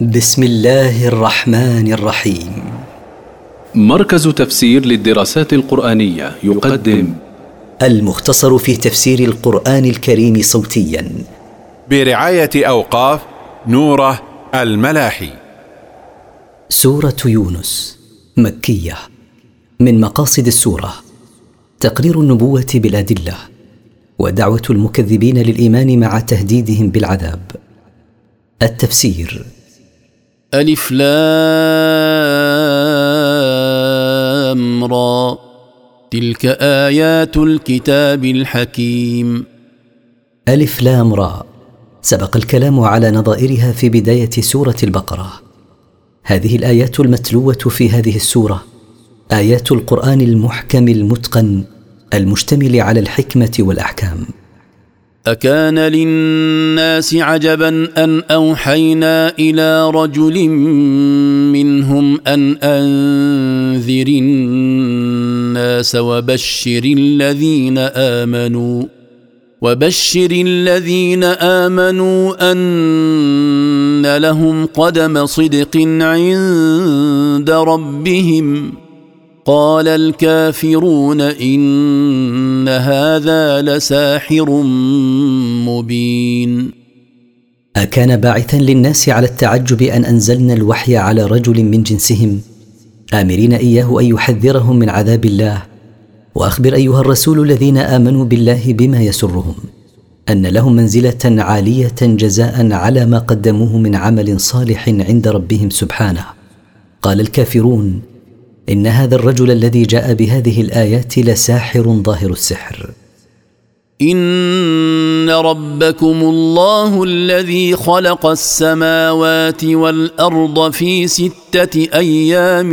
بسم الله الرحمن الرحيم. مركز تفسير للدراسات القرآنية يقدم المختصر في تفسير القرآن الكريم صوتيا. برعاية أوقاف نوره الملاحي. سورة يونس مكية من مقاصد السورة. تقرير النبوة بالأدلة ودعوة المكذبين للإيمان مع تهديدهم بالعذاب. التفسير ألف لام را. تلك آيات الكتاب الحكيم. ألف لام را. سبق الكلام على نظائرها في بداية سورة البقرة. هذه الآيات المتلوة في هذه السورة. آيات القرآن المحكم المتقن المشتمل على الحكمة والأحكام. أكان للناس عجبا أن أوحينا إلى رجل منهم أن أنذر الناس وبشر الذين آمنوا وبشر الذين آمنوا أن لهم قدم صدق عند ربهم. قال الكافرون إن هذا لساحر مبين. أكان باعثا للناس على التعجب أن أنزلنا الوحي على رجل من جنسهم. آمرين إياه أن يحذرهم من عذاب الله. وأخبر أيها الرسول الذين آمنوا بالله بما يسرهم أن لهم منزلة عالية جزاء على ما قدموه من عمل صالح عند ربهم سبحانه. قال الكافرون إن هذا الرجل الذي جاء بهذه الآيات لساحر ظاهر السحر. إن ربكم الله الذي خلق السماوات والأرض في ستة أيام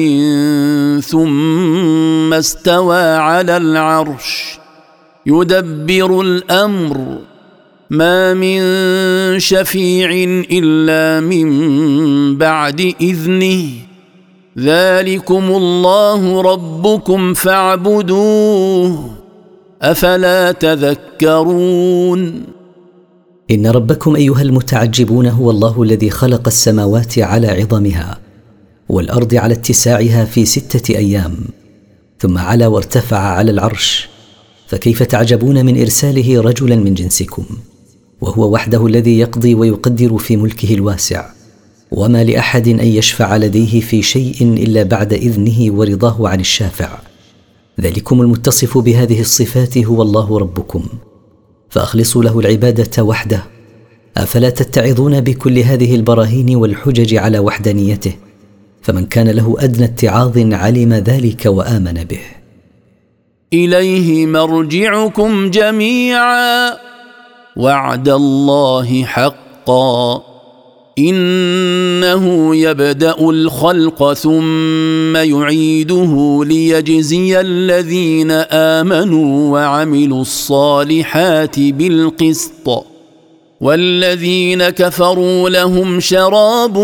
ثم استوى على العرش. يدبر الأمر. ما من شفيع إلا من بعد إذنه. ذلكم الله ربكم فاعبدوه أفلا تذكرون إن ربكم أيها المتعجبون هو الله الذي خلق السماوات على عظمها والأرض على اتساعها في ستة أيام ثم علا وارتفع على العرش فكيف تعجبون من إرساله رجلا من جنسكم؟ وهو وحده الذي يقضي ويقدر في ملكه الواسع. وما لأحد أن يشفع لديه في شيء إلا بعد إذنه ورضاه عن الشافع. ذلكم المتصف بهذه الصفات هو الله ربكم. فأخلصوا له العبادة وحده. أفلا تتعظون بكل هذه البراهين والحجج على وحدانيته فمن كان له أدنى اتعاظ علم ذلك وآمن به. إليه مرجعكم جميعا. وعد الله حقا. إنه يبدأ الخلق ثم يعيده ليجزي الذين آمنوا وعملوا الصالحات بالقسط. والذين كفروا لهم شراب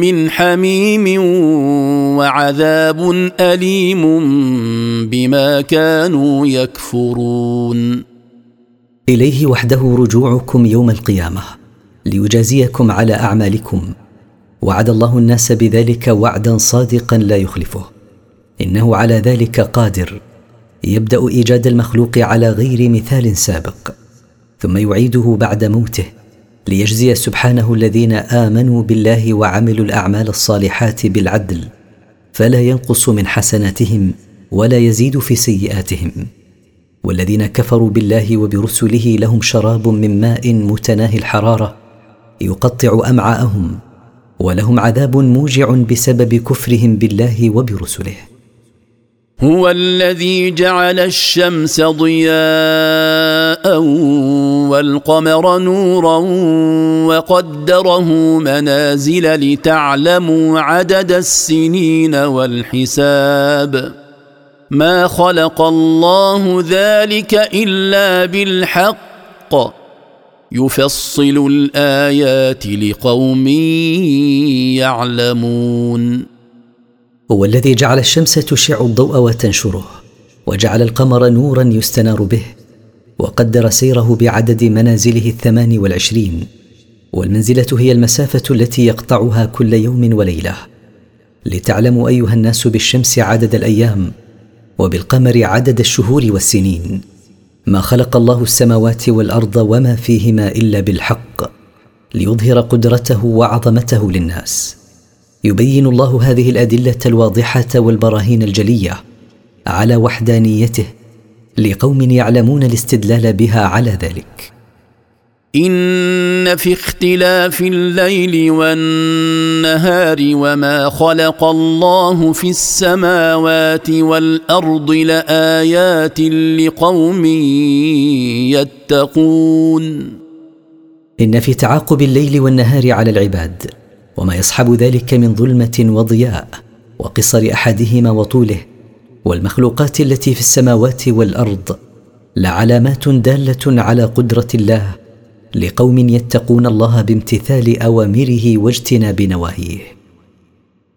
من حميم وعذاب اليم بما كانوا يكفرون. إليه وحده رجوعكم يوم القيامة. ليجازيكم على أعمالكم. وعد الله الناس بذلك وعدا صادقا لا يخلفه. إنه على ذلك قادر. يبدأ إيجاد المخلوق على غير مثال سابق. ثم يعيده بعد موته. ليجزي سبحانه الذين آمنوا بالله وعملوا الأعمال الصالحات بالعدل. فلا ينقص من حسناتهم ولا يزيد في سيئاتهم. والذين كفروا بالله وبرسله لهم شراب من ماء متناهي الحرارة. يقطع أمعاءهم ولهم عذاب موجع بسبب كفرهم بالله وبرسله. هو الذي جعل الشمس ضياء والقمر نورا وقدره منازل لتعلموا عدد السنين والحساب. ما خلق الله ذلك إلا بالحق. يفصل الآيات لقوم يعلمون. هو الذي جعل الشمس تشع الضوء وتنشره وجعل القمر نورا يستنار به وقدر سيره بعدد منازله الثمان والعشرين. والمنزلة هي المسافة التي يقطعها كل يوم وليلة. لتعلموا أيها الناس بالشمس عدد الأيام وبالقمر عدد الشهور والسنين. ما خلق الله السماوات والأرض وما فيهما إلا بالحق ليظهر قدرته وعظمته للناس. يبين الله هذه الأدلة الواضحة والبراهين الجلية على وحدانيته لقوم يعلمون الاستدلال بها على ذلك. إن في اختلاف الليل والنهار وما خلق الله في السماوات والأرض لآيات لقوم يتقون. إن في تعاقب الليل والنهار على العباد وما يصحب ذلك من ظلمة وضياء وقصر أحدهما وطوله والمخلوقات التي في السماوات والأرض لعلامات دالة على قدرة الله لقوم يتقون الله بامتثال أوامره واجتناب نواهيه.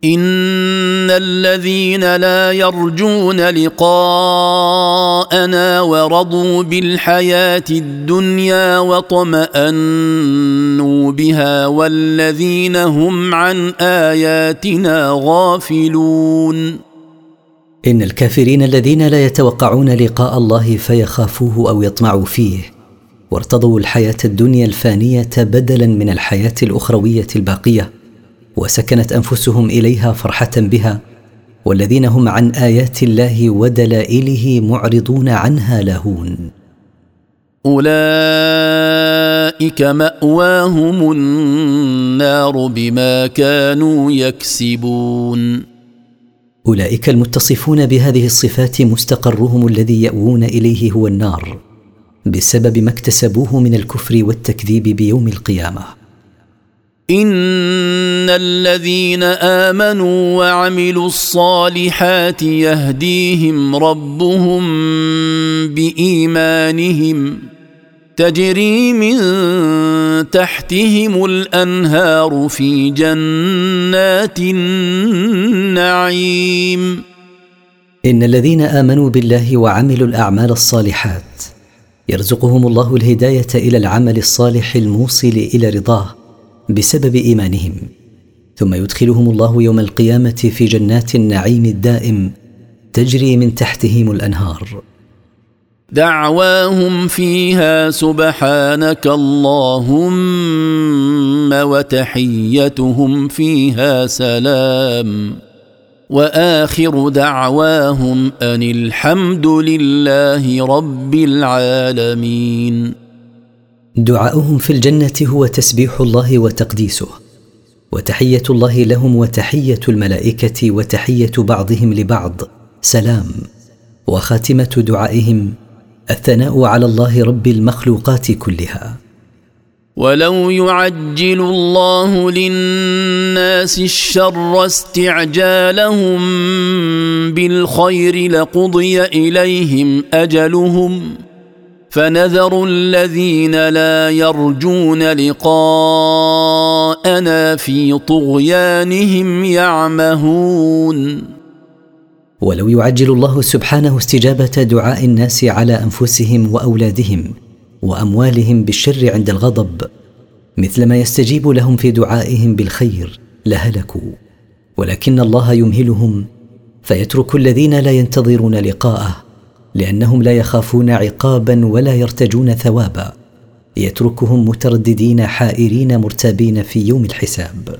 إن الذين لا يرجون لقاءنا ورضوا بالحياة الدنيا وطمأنوا بها والذين هم عن آياتنا غافلون. إن الكافرين الذين لا يتوقعون لقاء الله فيخافوه أو يطمعوا فيه. وارتضوا الحياة الدنيا الفانية بدلا من الحياة الأخروية الباقية وسكنت أنفسهم إليها فرحة بها والذين هم عن آيات الله ودلائله معرضون عنها لاهون. أولئك مأواهم النار بما كانوا يكسبون. أولئك المتصفون بهذه الصفات مستقرهم الذي يأوون إليه هو النار. بسبب ما اكتسبوه من الكفر والتكذيب بيوم القيامة. إن الذين آمنوا وعملوا الصالحات يهديهم ربهم بإيمانهم تجري من تحتهم الأنهار في جنات النعيم. إن الذين آمنوا بالله وعملوا الأعمال الصالحات يرزقهم الله الهداية إلى العمل الصالح الموصل إلى رضاه بسبب إيمانهم. ثم يدخلهم الله يوم القيامة في جنات النعيم الدائم تجري من تحتهم الأنهار. دعواهم فيها سبحانك اللهم وتحيتهم فيها سلام. وآخر دعواهم أن الحمد لله رب العالمين. دعاؤهم في الجنة هو تسبيح الله وتقديسه وتحية الله لهم وتحية الملائكة وتحية بعضهم لبعض. سلام. وخاتمة دعائهم الثناء على الله رب المخلوقات كلها. ولو يعجل الله للناس الشر استعجالهم بالخير لقضي اليهم اجلهم فنذر الذين لا يرجون لقاءنا في طغيانهم يعمهون ولو يعجل الله سبحانه استجابه دعاء الناس على انفسهم واولادهم وأموالهم بالشر عند الغضب مثلما يستجيب لهم في دعائهم بالخير لهلكوا. ولكن الله يمهلهم فيترك الذين لا ينتظرون لقاءه لأنهم لا يخافون عقابا ولا يرتجون ثوابا. يتركهم مترددين حائرين مرتابين في يوم الحساب.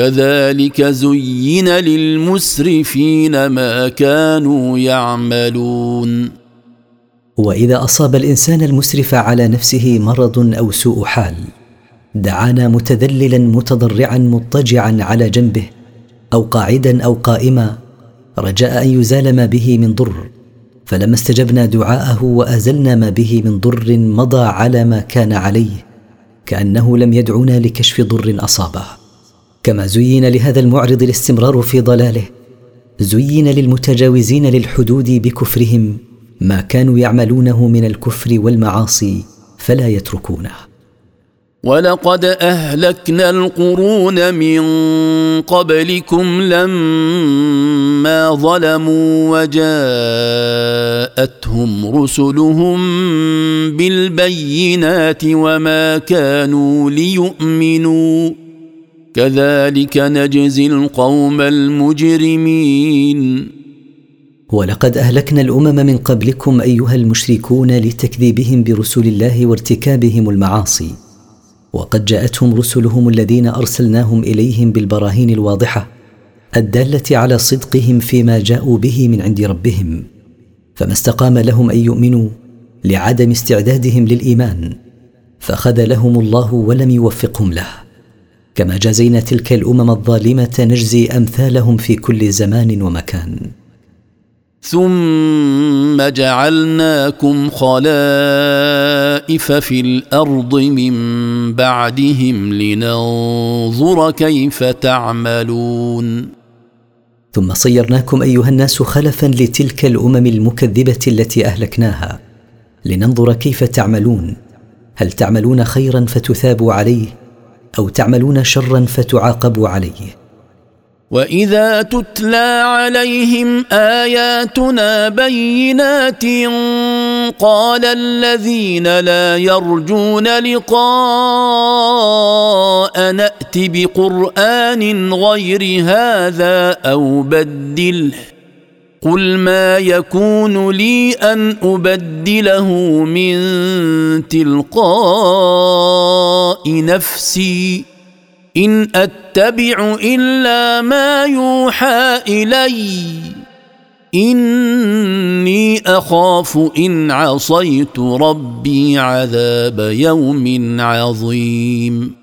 كذلك زين للمسرفين ما كانوا يعملون. وإذا أصاب الإنسان المسرف على نفسه مرض أو سوء حال دعانا متذللا متضرعا مضطجعا على جنبه أو قاعدا أو قائما رجاء أن يزال ما به من ضر. فلما استجبنا دعاءه وأزلنا ما به من ضر مضى على ما كان عليه كأنه لم يدعنا لكشف ضر أصابه. كما زين لهذا المعرض الاستمرار في ضلاله زين للمتجاوزين للحدود بكفرهم ما كانوا يعملونه من الكفر والمعاصي فلا يتركونه. ولقد اهلكنا القرون من قبلكم لما ظلموا وجاءتهم رسلهم بالبينات وما كانوا ليؤمنوا كذلك نجزي القوم المجرمين. ولقد أهلكنا الأمم من قبلكم أيها المشركون لتكذيبهم برسل الله وارتكابهم المعاصي. وقد جاءتهم رسلهم الذين أرسلناهم إليهم بالبراهين الواضحة الدالة على صدقهم فيما جاءوا به من عند ربهم. فما استقام لهم أن يؤمنوا لعدم استعدادهم للإيمان فخذلهم الله ولم يوفقهم له. كما جازينا تلك الأمم الظالمة نجزي أمثالهم في كل زمان ومكان. ثم جعلناكم خلائف في الأرض من بعدهم لننظر كيف تعملون. ثم صيرناكم أيها الناس خلفا لتلك الأمم المكذبة التي أهلكناها لننظر كيف تعملون. هل تعملون خيرا فتثابوا عليه؟ أو تعملون شرا فتعاقبوا عليه. وإذا تتلى عليهم آياتنا بينات قال الذين لا يرجون لقاء نأت بقرآن غير هذا أو بدله. قل ما يكون لي ان ابدله من تلقاء نفسي ان اتبع الا ما يوحى الي اني اخاف ان عصيت ربي عذاب يوم عظيم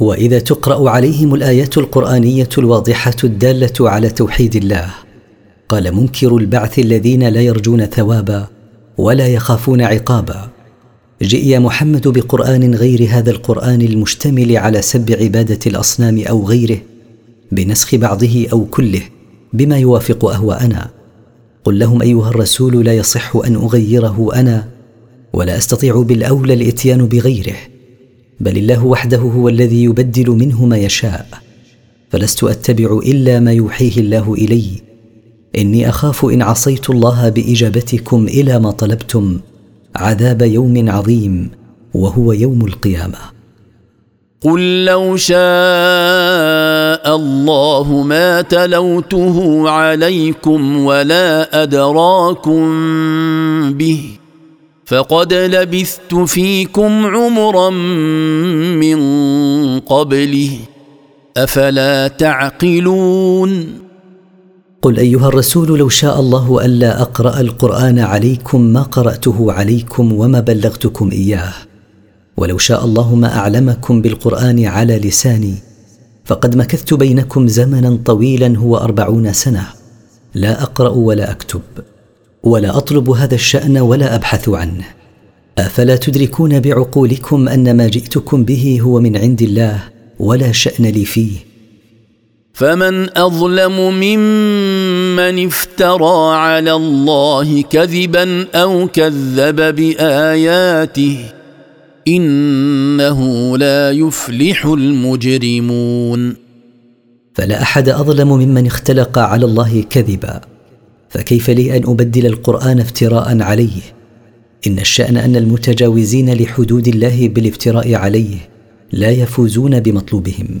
واذا تقرا عليهم الايات القرانيه الواضحه الداله على توحيد الله قال منكر البعث الذين لا يرجون ثوابا ولا يخافون عقابا. جئ يا محمد بقرآن غير هذا القرآن المشتمل على سب عبادة الأصنام أو غيره بنسخ بعضه أو كله بما يوافق أهواءنا. قل لهم أيها الرسول لا يصح أن أغيره أنا ولا أستطيع بالأولى الإتيان بغيره بل الله وحده هو الذي يبدل منه ما يشاء. فلست أتبع إلا ما يوحيه الله إلي. إني أخاف إن عصيت الله بإجابتكم إلى ما طلبتم عذاب يوم عظيم وهو يوم القيامة. قل لو شاء الله ما تلوته عليكم ولا أدراكم به فقد لبثت فيكم عمرا من قبله أفلا تعقلون قل أيها الرسول لو شاء الله ألا أقرأ القرآن عليكم ما قرأته عليكم وما بلغتكم إياه. ولو شاء الله ما أعلمكم بالقرآن على لساني فقد مكثت بينكم زمنا طويلا هو أربعون سنة. لا أقرأ ولا أكتب ولا أطلب هذا الشأن ولا أبحث عنه. أفلا تدركون بعقولكم أن ما جئتكم به هو من عند الله ولا شأن لي فيه؟ فمن أظلم ممن افترى على الله كذبا أو كذب بآياته إنه لا يفلح المجرمون. فلا أحد أظلم ممن اختلق على الله كذبا. فكيف لي أن أبدل القرآن افتراء عليه؟ إن الشأن أن المتجاوزين لحدود الله بالافتراء عليه لا يفوزون بمطلوبهم.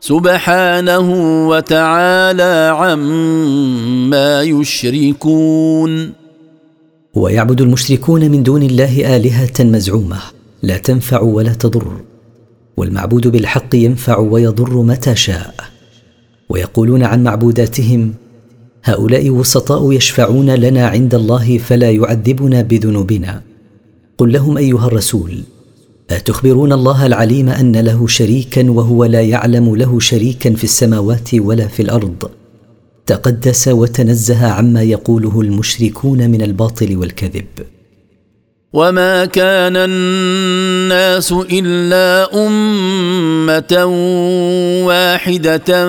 سبحانه وتعالى عما يشركون. ويعبد المشركون من دون الله آلهة مزعومة. لا تنفع ولا تضر. والمعبود بالحق ينفع ويضر متى شاء. ويقولون عن معبوداتهم هؤلاء وسطاء يشفعون لنا عند الله فلا يعذبنا بذنوبنا. قل لهم أيها الرسول أتخبرون الله العليم أن له شريكا وهو لا يعلم له شريكا في السماوات ولا في الأرض. تقدس وتنزه عما يقوله المشركون من الباطل والكذب. وما كان الناس الا امه واحدة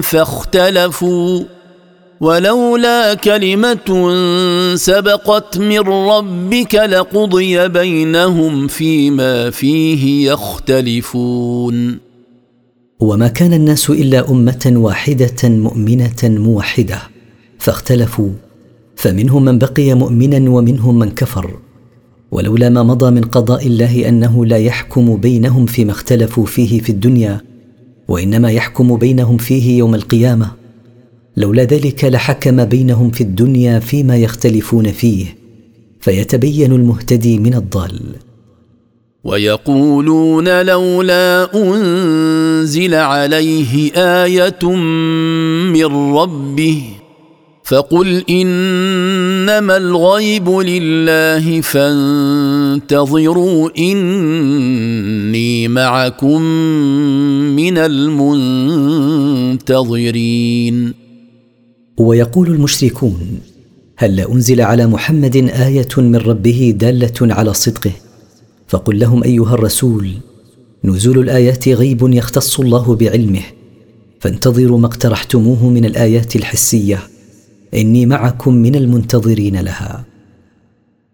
فاختلفوا ولولا كلمة سبقت من ربك لقضي بينهم فيما فيه يختلفون. وما كان الناس إلا أمة واحدة مؤمنة موحدة فاختلفوا فمنهم من بقي مؤمنا ومنهم من كفر. ولولا ما مضى من قضاء الله أنه لا يحكم بينهم فيما اختلفوا فيه في الدنيا وإنما يحكم بينهم فيه يوم القيامة. لولا ذلك لحكم بينهم في الدنيا فيما يختلفون فيه فيتبين المهتدي من الضال. ويقولون لولا أنزل عليه آية من ربه فقل إنما الغيب لله فانتظروا إني معكم من المنتظرين. ويقول المشركون هل أنزل على محمد آية من ربه دالة على صدقه؟ فقل لهم أيها الرسول نزول الآيات غيب يختص الله بعلمه فانتظروا ما اقترحتموه من الآيات الحسية إني معكم من المنتظرين لها.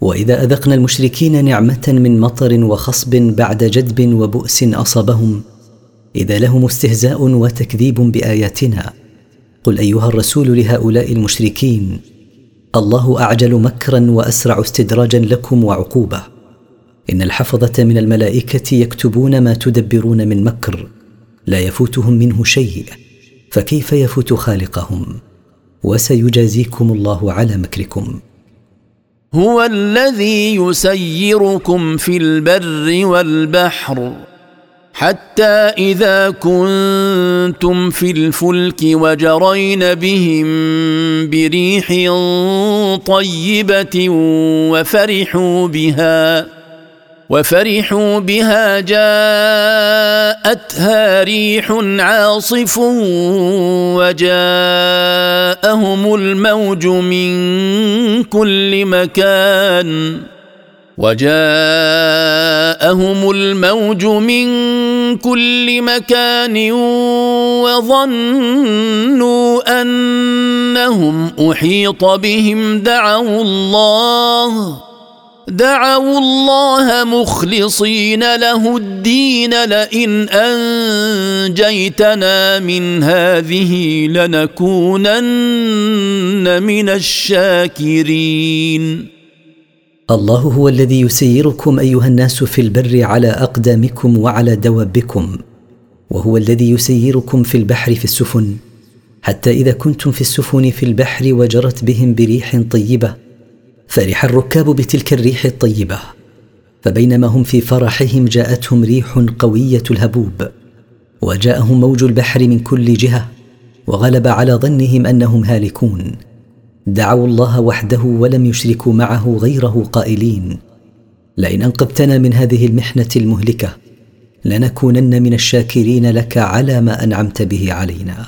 وإذا أذقنا المشركين نعمة من مطر وخصب بعد جدب وبؤس أصابهم إذا لهم استهزاء وتكذيب بآياتنا قل أيها الرسول لهؤلاء المشركين الله أعجل مكرا وأسرع استدراجا لكم وعقوبة. إن الحفظة من الملائكة يكتبون ما تدبرون من مكر لا يفوتهم منه شيء فكيف يفوت خالقهم؟ وسيجازيكم الله على مكركم. هو الذي يسيركم في البر والبحر حتى إذا كنتم في الفلك وجرين بهم بريح طيبة وفرحوا بها. وفرحوا بها جاءتها ريح عاصف وجاءهم الموج من كل مكان وجاءهم الموج من كل مكان وظنوا أنهم أحيط بهم دعوا الله دعوا الله مخلصين له الدين لئن أنجيتنا من هذه لنكونن من الشاكرين. الله هو الذي يسيركم أيها الناس في البر على أقدامكم وعلى دوابكم وهو الذي يسيركم في البحر في السفن حتى إذا كنتم في السفن في البحر وجرت بهم بريح طيبة فرح الركاب بتلك الريح الطيبة فبينما هم في فرحهم جاءتهم ريح قوية الهبوب وجاءهم موج البحر من كل جهة وغلب على ظنهم أنهم هالكون. دعوا الله وحده ولم يشركوا معه غيره قائلين لئن أنقذتنا من هذه المحنة المهلكة لنكونن من الشاكرين لك على ما أنعمت به علينا.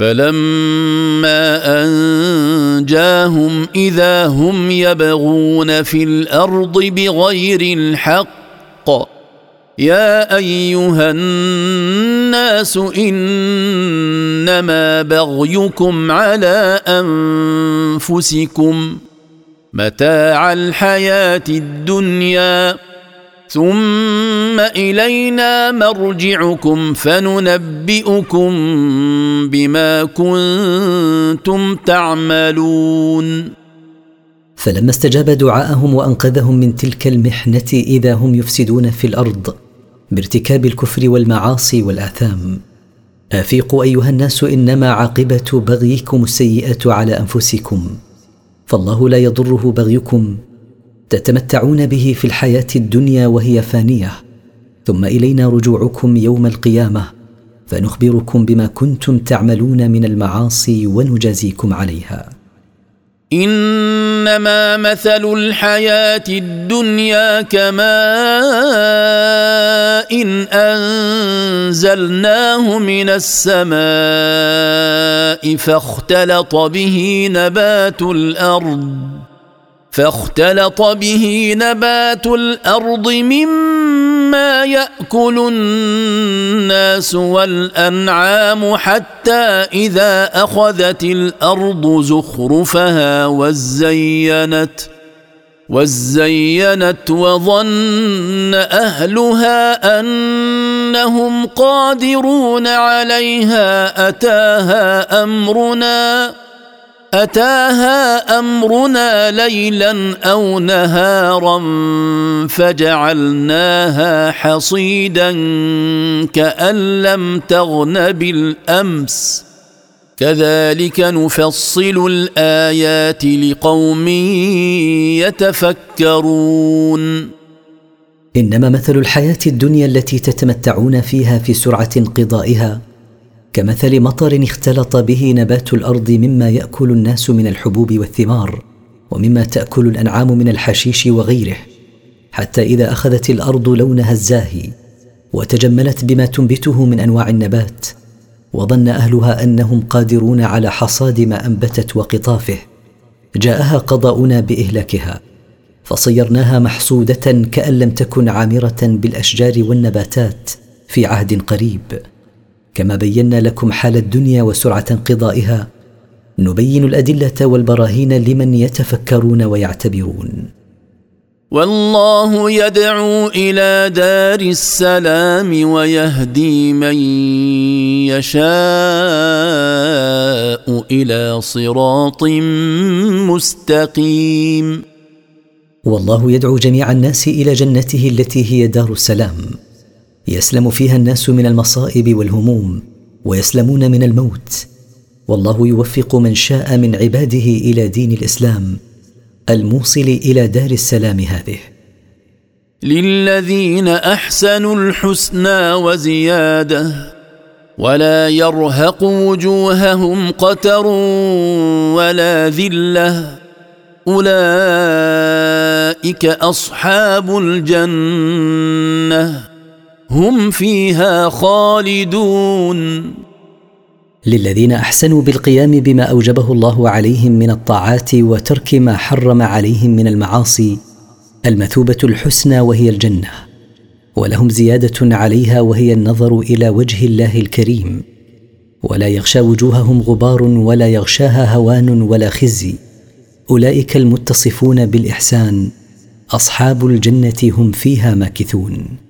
فلما أنجاهم إذا هم يبغون في الأرض بغير الحق يا أيها الناس إنما بغيكم على أنفسكم متاع الحياة الدنيا. ثم إلينا مرجعكم فننبئكم بما كنتم تعملون. فلما استجاب دعاءهم وأنقذهم من تلك المحنة إذا هم يفسدون في الأرض بارتكاب الكفر والمعاصي والآثام. آفيقوا أيها الناس إنما عاقبة بغيكم السيئة على أنفسكم. فالله لا يضره بغيكم. تتمتعون به في الحياة الدنيا وهي فانية. ثم إلينا رجوعكم يوم القيامة فنخبركم بما كنتم تعملون من المعاصي ونجازيكم عليها. إنما مثل الحياة الدنيا كماء إن أنزلناه من السماء فاختلط به نبات الأرض. فاختلط به نبات الأرض مما يأكل الناس والأنعام حتى إذا أخذت الأرض زخرفها وزينت وزينت وظن أهلها أنهم قادرون عليها أتاها أمرنا. أتاها أمرنا ليلا أو نهارا فجعلناها حصيدا كأن لم تغن بالأمس. كذلك نفصل الآيات لقوم يتفكرون. إنما مثل الحياة الدنيا التي تتمتعون فيها في سرعة انقضائها كمثل مطر اختلط به نبات الأرض مما يأكل الناس من الحبوب والثمار ومما تأكل الأنعام من الحشيش وغيره حتى إذا أخذت الأرض لونها الزاهي وتجملت بما تنبته من أنواع النبات وظن أهلها أنهم قادرون على حصاد ما أنبتت وقطافه. جاءها قضاؤنا بإهلاكها فصيرناها محصوده كأن لم تكن عامرة بالأشجار والنباتات في عهد قريب. كما بينا لكم حال الدنيا وسرعة انقضائها نبين الأدلة والبراهين لمن يتفكرون ويعتبرون. والله يدعو إلى دار السلام ويهدي من يشاء إلى صراط مستقيم. والله يدعو جميع الناس إلى جنته التي هي دار السلام. يسلم فيها الناس من المصائب والهموم ويسلمون من الموت. والله يوفق من شاء من عباده إلى دين الإسلام الموصل إلى دار السلام هذه. للذين أحسنوا الحسنى وزيادة ولا يرهق وجوههم قتر ولا ذلة. أولئك أصحاب الجنة. هم فيها خالدون. للذين أحسنوا بالقيام بما أوجبه الله عليهم من الطاعات وترك ما حرم عليهم من المعاصي المثوبة الحسنى وهي الجنة ولهم زيادة عليها وهي النظر إلى وجه الله الكريم. ولا يغشى وجوههم غبار ولا يغشاها هوان ولا خزي. أولئك المتصفون بالإحسان أصحاب الجنة هم فيها ماكثون.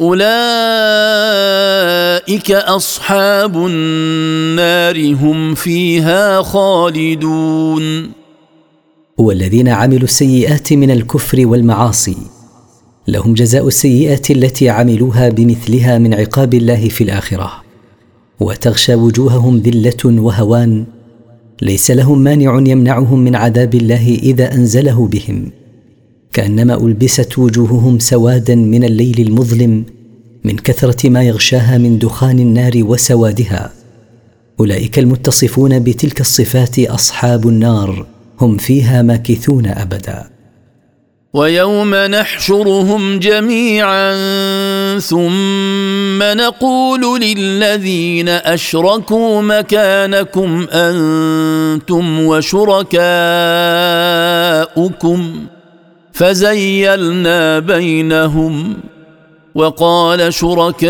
أولئك أصحاب النار هم فيها خالدون. والذين عملوا السيئات من الكفر والمعاصي. لهم جزاء السيئه التي عملوها بمثلها من عقاب الله في الآخرة. وتغشى وجوههم ذلة وهوان. ليس لهم مانع يمنعهم من عذاب الله إذا أنزله بهم. كأنما ألبست وجوههم سوادا من الليل المظلم من كثرة ما يغشاها من دخان النار وسوادها. أولئك المتصفون بتلك الصفات أصحاب النار هم فيها ماكثون أبدا. ويوم نحشرهم جميعا ثم نقول للذين أشركوا مكانكم أنتم وشركاؤكم. فزيلنا بينهم وقال شركاؤهم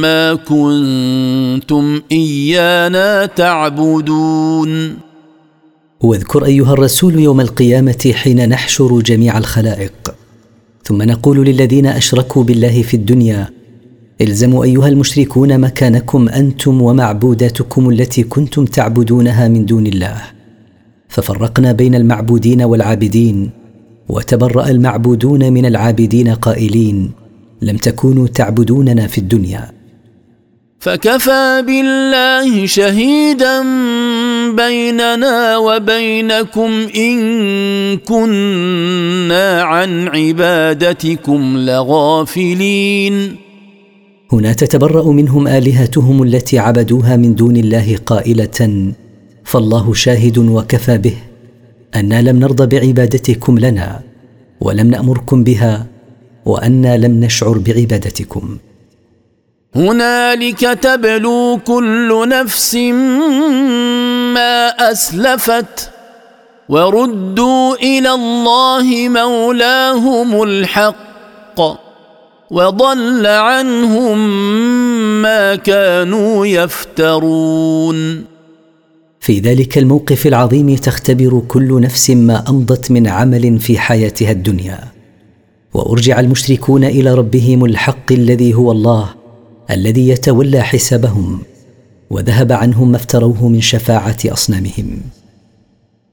ما كنتم إيانا تعبدون. واذكر أيها الرسول يوم القيامة حين نحشر جميع الخلائق. ثم نقول للذين أشركوا بالله في الدنيا الزموا أيها المشركون مكانكم أنتم ومعبوداتكم التي كنتم تعبدونها من دون الله. ففرقنا بين المعبودين والعابدين وتبرأ المعبودون من العابدين قائلين لم تكونوا تعبدوننا في الدنيا. فكفى بالله شهيدا بيننا وبينكم إن كنا عن عبادتكم لغافلين. هنا تتبرأ منهم آلهتهم التي عبدوها من دون الله قائلة فالله شاهد وكفى به. أنا لم نرضى بعبادتكم لنا ولم نأمركم بها وأنا لم نشعر بعبادتكم. هنالك تبلو كل نفس ما أسلفت وردوا إلى الله مولاهم الحق وضل عنهم ما كانوا يفترون. في ذلك الموقف العظيم تختبر كل نفس ما أمضت من عمل في حياتها الدنيا. وأرجع المشركون إلى ربهم الحق الذي هو الله الذي يتولى حسابهم وذهب عنهم ما افتروه من شفاعة أصنامهم.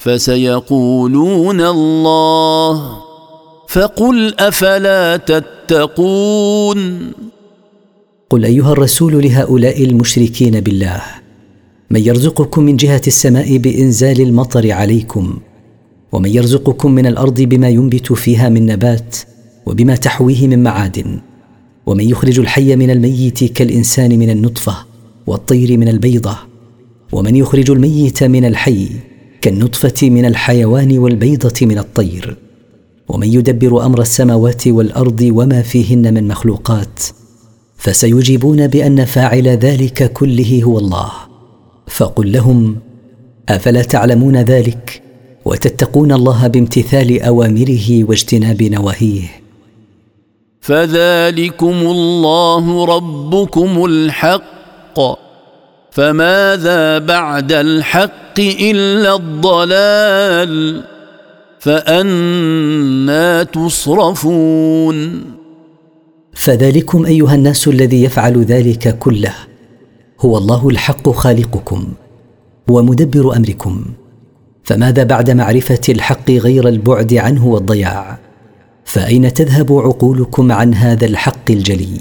فسيقولون الله. فقل أفلا تتقون. قل أيها الرسول لهؤلاء المشركين بالله من يرزقكم من جهة السماء بإنزال المطر عليكم ومن يرزقكم من الأرض بما ينبت فيها من نبات وبما تحويه من معادن ومن يخرج الحي من الميت كالإنسان من النطفة والطير من البيضة ومن يخرج الميت من الحي كالنطفة من الحيوان والبيضة من الطير. ومن يدبر أمر السماوات والأرض وما فيهن من مخلوقات فسيجيبون بأن فاعل ذلك كله هو الله. فقل لهم أفلا تعلمون ذلك؟ وتتقون الله بامتثال أوامره واجتناب نواهيه. فذلكم الله ربكم الحق. فماذا بعد الحق إلا الضلال فأنا تصرفون فذلكم أيها الناس الذي يفعل ذلك كله. هو الله الحق خالقكم ومدبر أمركم. فماذا بعد معرفة الحق غير البعد عنه والضياع؟ فأين تذهب عقولكم عن هذا الحق الجلي؟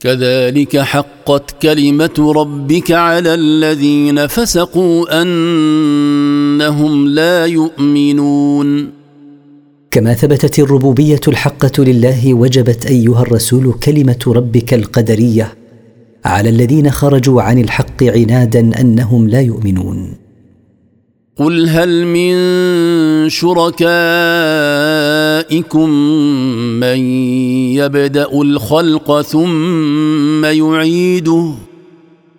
كذلك حقت كلمة ربك على الذين فسقوا أنهم لا يؤمنون. كما ثبتت الربوبية الحقة لله وجبت أيها الرسول كلمة ربك القدرية على الذين خرجوا عن الحق عنادا أنهم لا يؤمنون. قل هل من شركائكم من يبدأ الخلق ثم يعيده.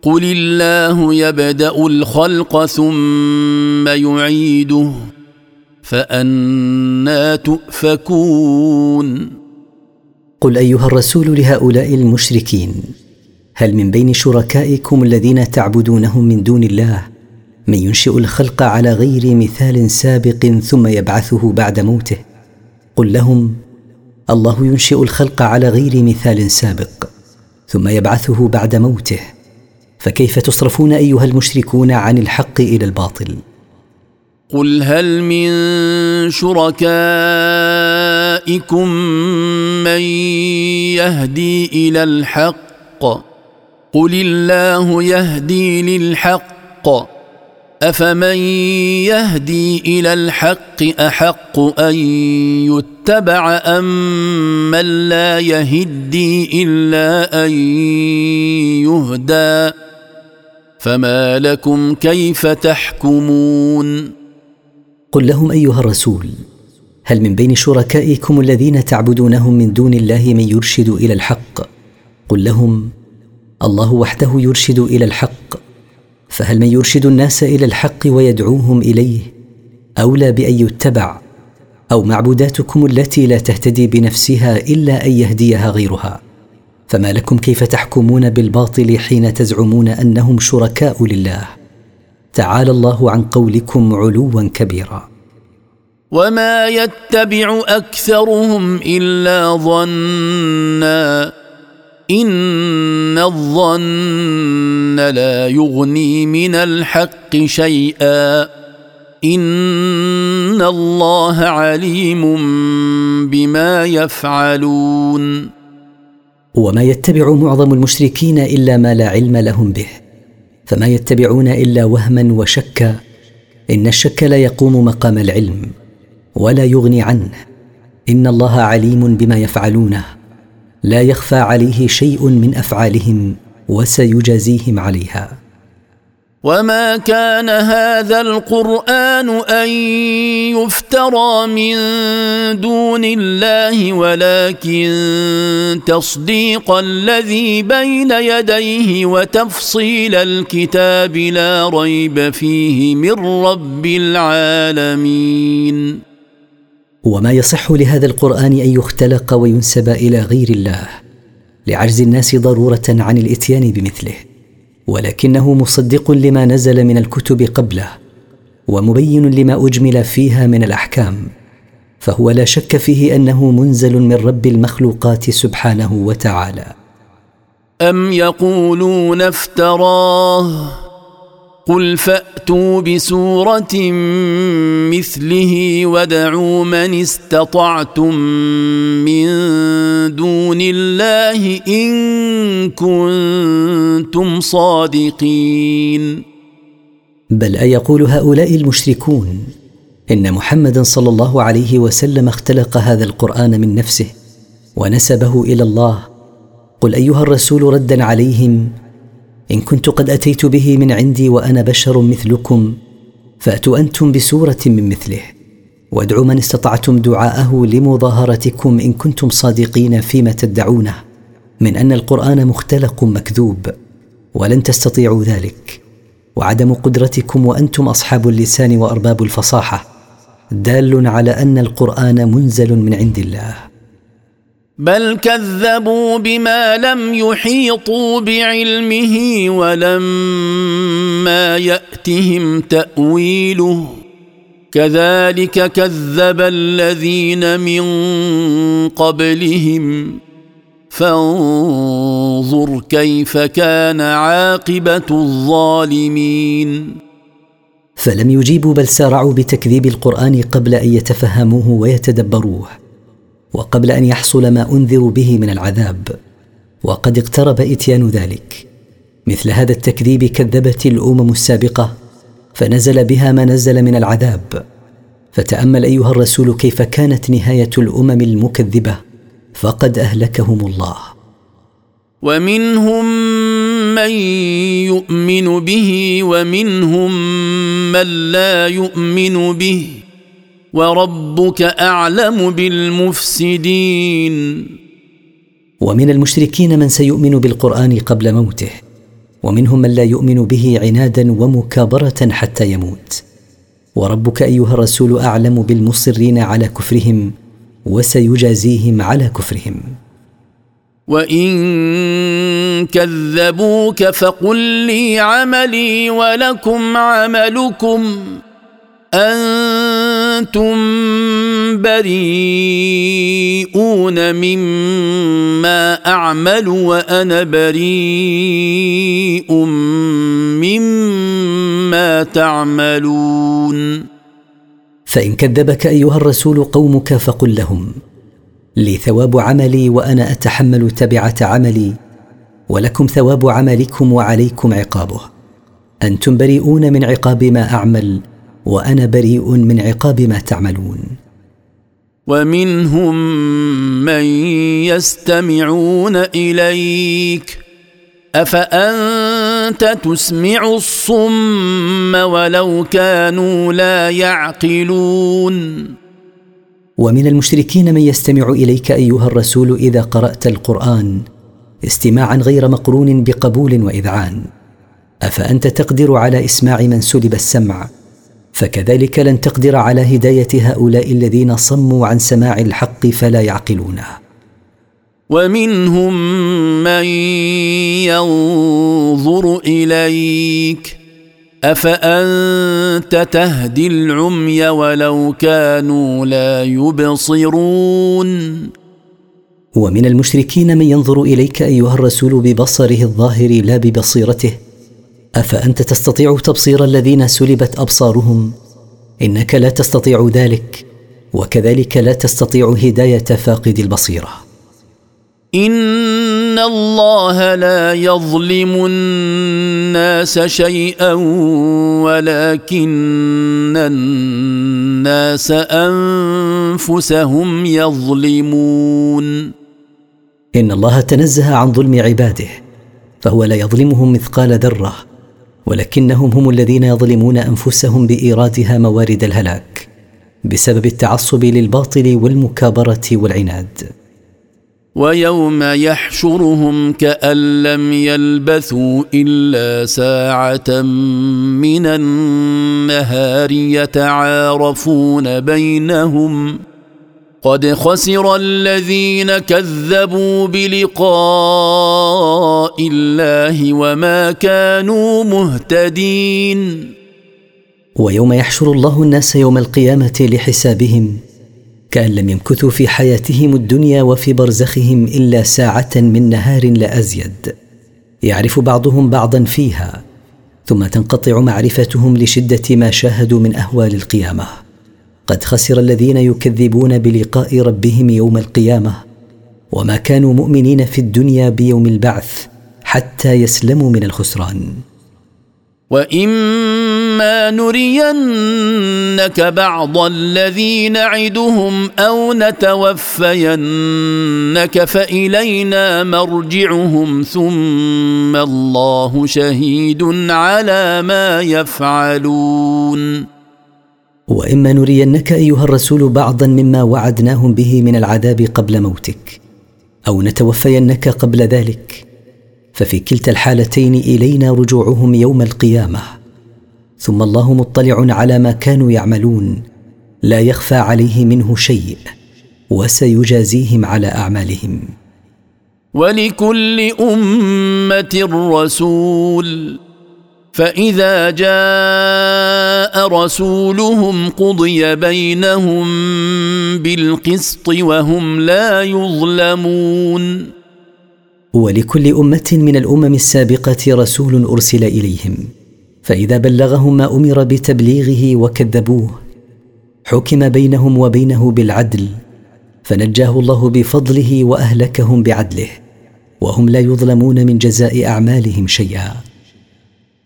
قل الله يبدأ الخلق ثم يعيده. فأنا تؤفكون. قل أيها الرسول لهؤلاء المشركين هل من بين شركائكم الذين تعبدونهم من دون الله من ينشئ الخلق على غير مثال سابق ثم يبعثه بعد موته؟ قل لهم الله ينشئ الخلق على غير مثال سابق ثم يبعثه بعد موته. فكيف تصرفون أيها المشركون عن الحق إلى الباطل؟ قل هل من شركائكم من يهدي إلى الحق؟ قل الله يهدي للحق. افمن يهدي إلى الحق احق ان يتبع ام من لا يهدي الا ان يهدى فما لكم كيف تحكمون قل لهم ايها الرسول هل من بين شركائكم الذين تعبدونهم من دون الله من يرشد إلى الحق؟ قل لهم الله وحده يرشد إلى الحق. فهل من يرشد الناس إلى الحق ويدعوهم إليه؟ أولى بأن يتبع. أو معبوداتكم التي لا تهتدي بنفسها إلا أن يهديها غيرها. فما لكم كيف تحكمون بالباطل حين تزعمون أنهم شركاء لله؟ تعالى الله عن قولكم علوا كبيرا. وما يتبع أكثرهم إلا ظنا. إن الظن لا يغني من الحق شيئا. إن الله عليم بما يفعلون. وما يتبع معظم المشركين إلا ما لا علم لهم به. فما يتبعون إلا وهما وشكا. إن الشك لا يقوم مقام العلم ولا يغني عنه. إن الله عليم بما يفعلونه. لا يخفى عليه شيء من أفعالهم وسيجازيهم عليها. وما كان هذا القران ان يفترى من دون الله ولكن تصديق الذي بين يديه وتفصيل الكتاب لا ريب فيه من رب العالمين. وما يصح لهذا القرآن أن يختلق وينسب إلى غير الله لعجز الناس ضرورة عن الإتيان بمثله ولكنه مصدق لما نزل من الكتب قبله ومبين لما أجمل فيها من الأحكام فهو لا شك فيه أنه منزل من رب المخلوقات سبحانه وتعالى. أم يقولون افتراه؟ قل فاتوا بسوره مثله ودعوا من استطعتم من دون الله ان كنتم صادقين بل ايقول هؤلاء المشركون ان محمدا صلى الله عليه وسلم اختلق هذا القران من نفسه ونسبه إلى الله قل ايها الرسول ردا عليهم إن كنت قد أتيت به من عندي وأنا بشر مثلكم فاتوا أنتم بسورة من مثله. وادعوا من استطعتم دعاءه لمظاهرتكم إن كنتم صادقين فيما تدعونه من أن القرآن مختلق مكذوب ولن تستطيعوا ذلك. وعدم قدرتكم وأنتم أصحاب اللسان وأرباب الفصاحة دال على أن القرآن منزل من عند الله. بل كذبوا بما لم يحيطوا بعلمه ولما يأتهم تأويله. كذلك كذب الذين من قبلهم. فانظر كيف كان عاقبة الظالمين. فلم يجيبوا بل سارعوا بتكذيب القرآن قبل أن يتفهموه ويتدبروه. وقبل أن يحصل ما أنذروا به من العذاب. وقد اقترب إتيان ذلك. مثل هذا التكذيب كذبت الأمم السابقة فنزل بها ما نزل من العذاب. فتأمل أيها الرسول كيف كانت نهاية الأمم المكذبة فقد أهلكهم الله. ومنهم من يؤمن به ومنهم من لا يؤمن به. وربك أعلم بالمفسدين. ومن المشركين من سيؤمن بالقرآن قبل موته ومنهم من لا يؤمن به عنادا ومكابرة حتى يموت. وربك أيها الرسول أعلم بالمصرين على كفرهم وسيجازيهم على كفرهم. وإن كذبوك فقل لي عملي ولكم عملكم. أنتم بريئون مما أعمل وأنا بريء مما تعملون. فإن كذبك أيها الرسول قومك فقل لهم لي ثواب عملي وأنا أتحمل تبعة عملي ولكم ثواب عملكم وعليكم عقابه. أنتم بريئون من عقاب ما أعمل وأنا بريء من عقاب ما تعملون. ومنهم من يستمعون إليك. أفأنت تسمع الصم ولو كانوا لا يعقلون؟ ومن المشركين من يستمع إليك أيها الرسول إذا قرأت القرآن استماعا غير مقرون بقبول وإذعان. أفأنت تقدر على إسماع من سلب السمع فكذلك لن تقدر على هداية هؤلاء الذين صموا عن سماع الحق فلا يعقلونه ومنهم من ينظر إليك أفأنت تهدي العمي ولو كانوا لا يبصرون؟ ومن المشركين من ينظر إليك أيها الرسول ببصره الظاهر لا ببصيرته أفأنت تستطيع تبصير الذين سلبت أبصارهم؟ إنك لا تستطيع ذلك وكذلك لا تستطيع هداية فاقد البصيرة. إن الله لا يظلم الناس شيئا ولكن الناس أنفسهم يظلمون. إن الله تنزه عن ظلم عباده فهو لا يظلمهم مثقال ذرة ولكنهم هم الذين يظلمون أنفسهم بإيرادها موارد الهلاك بسبب التعصب للباطل والمكابرة والعناد. ويوم يحشرهم كأن لم يلبثوا إلا ساعة من النهار يتعارفون بينهم قد خسر الذين كذبوا بلقاء الله وما كانوا مهتدين. ويوم يحشر الله الناس يوم القيامة لحسابهم كأن لم يمكثوا في حياتهم الدنيا وفي برزخهم إلا ساعة من نهار لا أزيد. يعرف بعضهم بعضا فيها ثم تنقطع معرفتهم لشدة ما شاهدوا من أهوال القيامة. قد خسر الذين يكذبون بلقاء ربهم يوم القيامة. وما كانوا مؤمنين في الدنيا بيوم البعث حتى يسلموا من الخسران. وإما نرينك بعض الذي نعدهم أو نتوفينك فإلينا مرجعهم. ثم الله شهيد على ما يفعلون. وإما نرينك أيها الرسول بعضا مما وعدناهم به من العذاب قبل موتك أو نتوفينك قبل ذلك. ففي كلتا الحالتين إلينا رجوعهم يوم القيامة. ثم الله مطلع على ما كانوا يعملون لا يخفى عليه منه شيء وسيجازيهم على أعمالهم. ولكل أمة رسول فإذا جاء رسولهم قضي بينهم بالقسط وهم لا يظلمون. ولكل أمة من الأمم السابقة رسول أرسل إليهم فإذا بلغهم ما أمر بتبليغه وكذبوه حكم بينهم وبينه بالعدل فنجاه الله بفضله وأهلكهم بعدله وهم لا يظلمون من جزاء أعمالهم شيئا.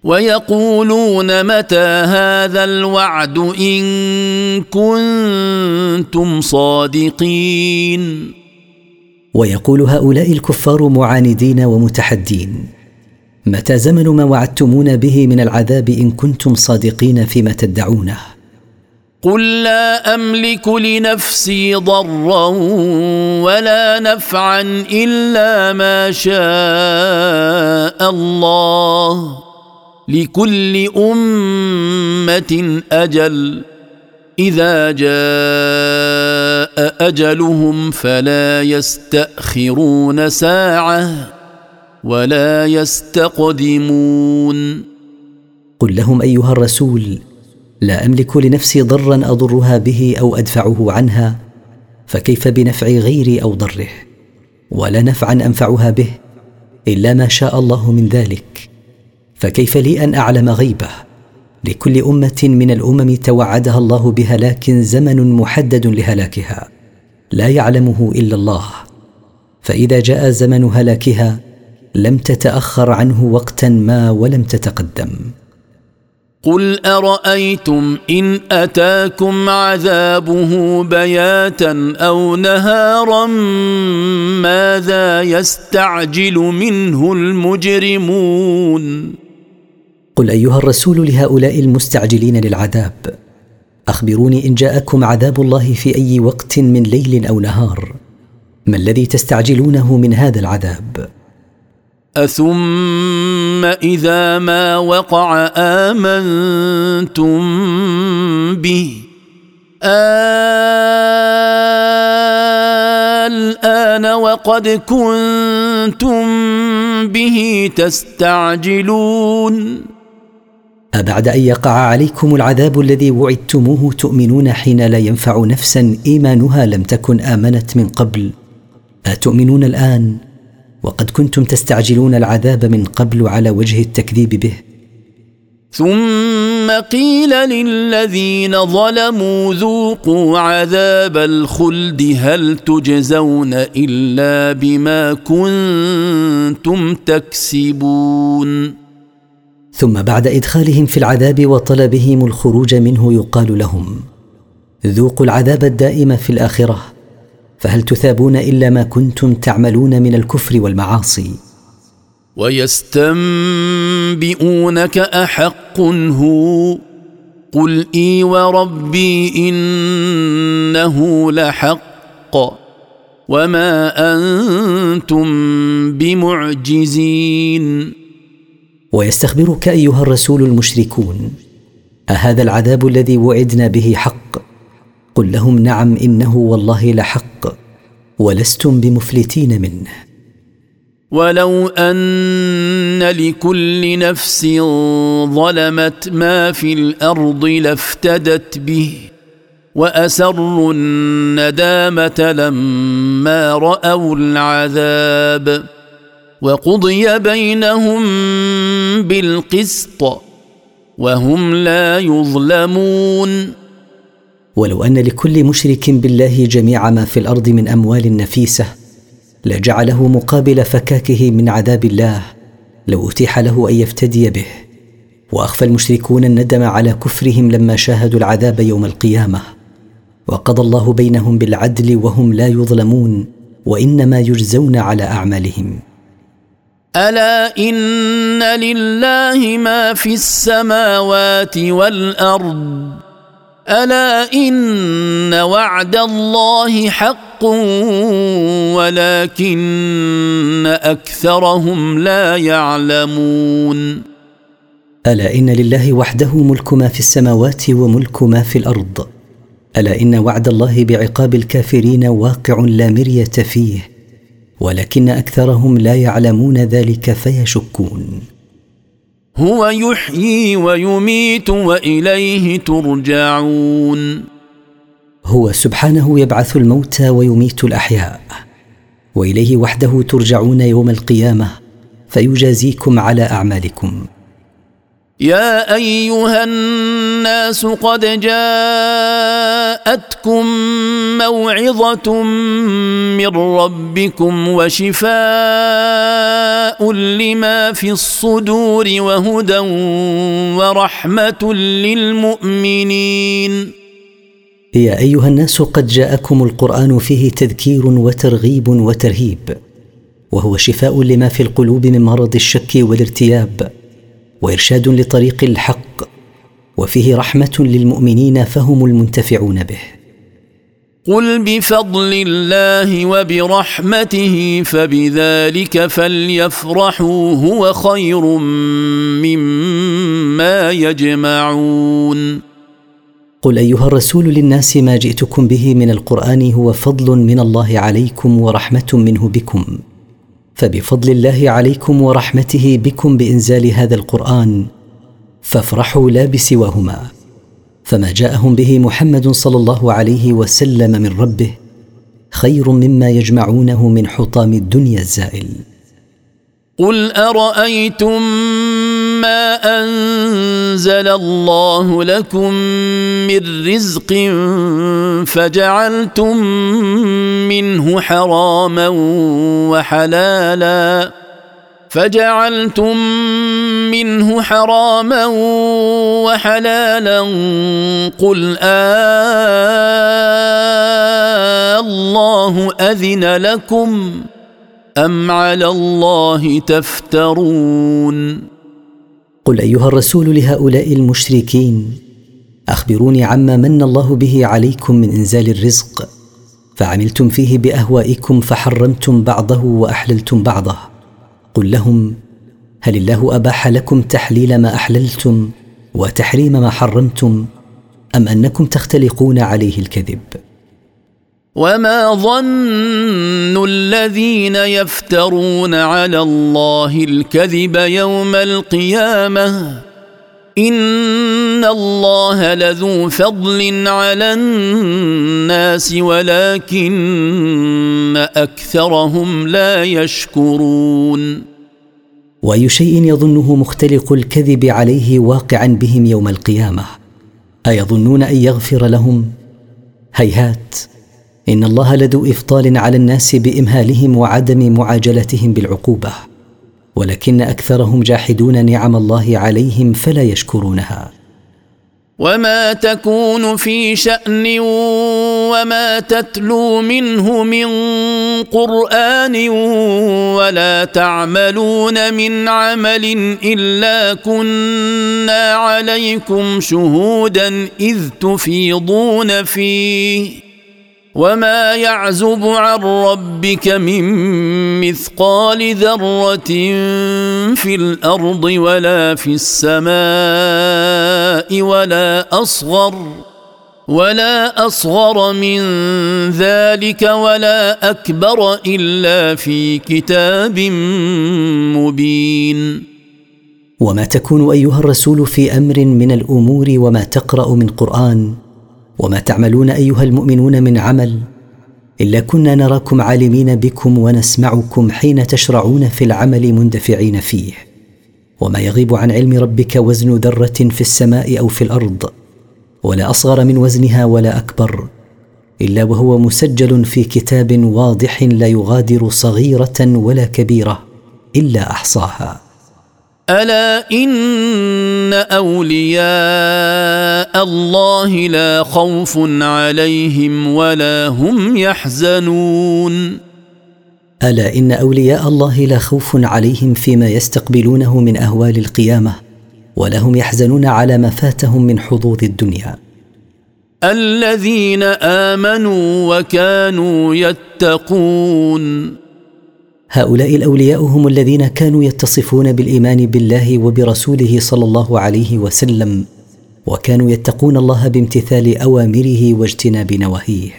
ويقولون متى هذا الوعد إن كنتم صادقين؟ ويقول هؤلاء الكفار معاندين ومتحدين متى زمن ما وعدتمون به من العذاب إن كنتم صادقين فيما تدعونه؟ قل لا أملك لنفسي ضرا ولا نفعا إلا ما شاء الله. لكل أمة أجل. إذا جاء أجلهم فلا يستأخرون ساعة ولا يستقدمون. قل لهم أيها الرسول لا أملك لنفسي ضرا أضرها به أو أدفعه عنها فكيف بنفع غيري أو ضره؟ ولا نفعا أنفعها به إلا ما شاء الله من ذلك. فكيف لي أن أعلم غيبه؟ لكل أمة من الأمم توعدها الله بهلاك زمن محدد لهلاكها. لا يعلمه إلا الله. فإذا جاء زمن هلاكها لم تتأخر عنه وقتا ما ولم تتقدم. قل أرأيتم إن أتاكم عذابه بياتا أو نهارا ماذا يستعجل منه المجرمون؟ قل ايها الرسول لهؤلاء المستعجلين للعذاب. اخبروني ان جاءكم عذاب الله في اي وقت من ليل أو نهار. ما الذي تستعجلونه من هذا العذاب؟ اثم اذا ما وقع امنتم به. الان وقد كنتم به تستعجلون. أبعد أن يقع عليكم العذاب الذي وعدتموه تؤمنون حين لا ينفع نفسا إيمانها لم تكن آمنت من قبل؟ أتؤمنون الآن؟ وقد كنتم تستعجلون العذاب من قبل على وجه التكذيب به. ثم قيل للذين ظلموا ذوقوا عذاب الخلد هل تجزون إلا بما كنتم تكسبون. ثم بعد إدخالهم في العذاب وطلبهم الخروج منه يقال لهم ذوقوا العذاب الدائم في الآخرة فهل تثابون إلا ما كنتم تعملون من الكفر والمعاصي؟ ويستنبئونك أحق هو قل إي وربي إنه لحق وما أنتم بمعجزين. ويستخبرك أيها الرسول المشركون أهذا العذاب الذي وعدنا به حق؟ قل لهم نعم إنه والله لحق ولستم بمفلتين منه. ولو أن لكل نفس ظلمت ما في الأرض لافتدت به وأسروا الندامة لما رأوا العذاب. وقضي بينهم بالقسط وهم لا يظلمون. ولو أن لكل مشرك بالله جميع ما في الأرض من أموال نفيسة لجعله مقابل فكاكه من عذاب الله لو أتيح له أن يفتدي به. وأخفى المشركون الندم على كفرهم لما شاهدوا العذاب يوم القيامة. وقضى الله بينهم بالعدل وهم لا يظلمون وإنما يجزون على أعمالهم. ألا إن لله ما في السماوات والأرض؟ ألا إن وعد الله حق ولكن أكثرهم لا يعلمون. ألا إن لله وحده ملك ما في السماوات وملك ما في الأرض؟ ألا إن وعد الله بعقاب الكافرين واقع لا مرية فيه؟ ولكن أكثرهم لا يعلمون ذلك فيشكون. هو يحيي ويميت وإليه ترجعون. هو سبحانه يبعث الموتى ويميت الأحياء. وإليه وحده ترجعون يوم القيامة فيجازيكم على أعمالكم. يا أيها الناس قد جاءتكم موعظة من ربكم وشفاء لما في الصدور وهدى ورحمة للمؤمنين. يا أيها الناس قد جاءكم القرآن فيه تذكير وترغيب وترهيب وهو شفاء لما في القلوب من مرض الشك والارتياب. وإرشاد لطريق الحق وفيه رحمة للمؤمنين فهم المنتفعون به. قل بفضل الله وبرحمته فبذلك فليفرحوا هو خير مما يجمعون. قل أيها الرسول للناس ما جئتكم به من القرآن هو فضل من الله عليكم ورحمة منه بكم. فبفضل الله عليكم ورحمته بكم بإنزال هذا القرآن فافرحوا لا بسواهما. فما جاءهم به محمد صلى الله عليه وسلم من ربه خير مما يجمعونه من حطام الدنيا الزائل. قل أرأيتم ما انزل الله لكم من رزق فجعلتم منه حراما وحلالا فجعلتم منه حراما وحلالا قل الله اذن لكم ام على الله تفترون قل أيها الرسول لهؤلاء المشركين أخبروني عما من الله به عليكم من إنزال الرزق فعملتم فيه بأهوائكم فحرمتم بعضه وأحللتم بعضه. قل لهم هل الله أباح لكم تحليل ما أحللتم وتحريم ما حرمتم أم أنكم تختلقون عليه الكذب؟ وما ظن الذين يفترون على الله الكذب يوم القيامه ان الله لذو فضل على الناس ولكن اكثرهم لا يشكرون وأي شيء يظنه مختلق الكذب عليه واقعا بهم يوم القيامة؟ أيظنون أن يغفر لهم؟ هيهات. إن الله لذو إفضال على الناس بإمهالهم وعدم معاجلتهم بالعقوبة ولكن أكثرهم جاحدون نعم الله عليهم فلا يشكرونها. وما تكون في شأن وما تتلو منه من قرآن ولا تعملون من عمل إلا كنا عليكم شهودا إذ تفيضون فيه. وما يعزب عن ربك من مثقال ذره في الأرض ولا في السماء ولا اصغر ولا اصغر من ذلك ولا اكبر الا في كتاب مبين وما تكون ايها الرسول في أمر من الأمور وما تقرا من قران وما تعملون أيها المؤمنون من عمل إلا كنا نراكم عالمين بكم ونسمعكم حين تشرعون في العمل مندفعين فيه. وما يغيب عن علم ربك وزن ذرة في السماء أو في الأرض ولا أصغر من وزنها ولا أكبر إلا وهو مسجل في كتاب واضح لا يغادر صغيرة ولا كبيرة إلا أحصاها. ألا إن أولياء الله لا خوف عليهم ولا هم يحزنون. ألا إن أولياء الله لا خوف عليهم فيما يستقبلونه من أهوال القيامة ولا هم يحزنون على ما فاتهم من حظوظ الدنيا. الذين آمنوا وكانوا يتقون. هؤلاء الأولياء هم الذين كانوا يتصفون بالإيمان بالله وبرسوله صلى الله عليه وسلم وكانوا يتقون الله بامتثال أوامره واجتناب نواهيه.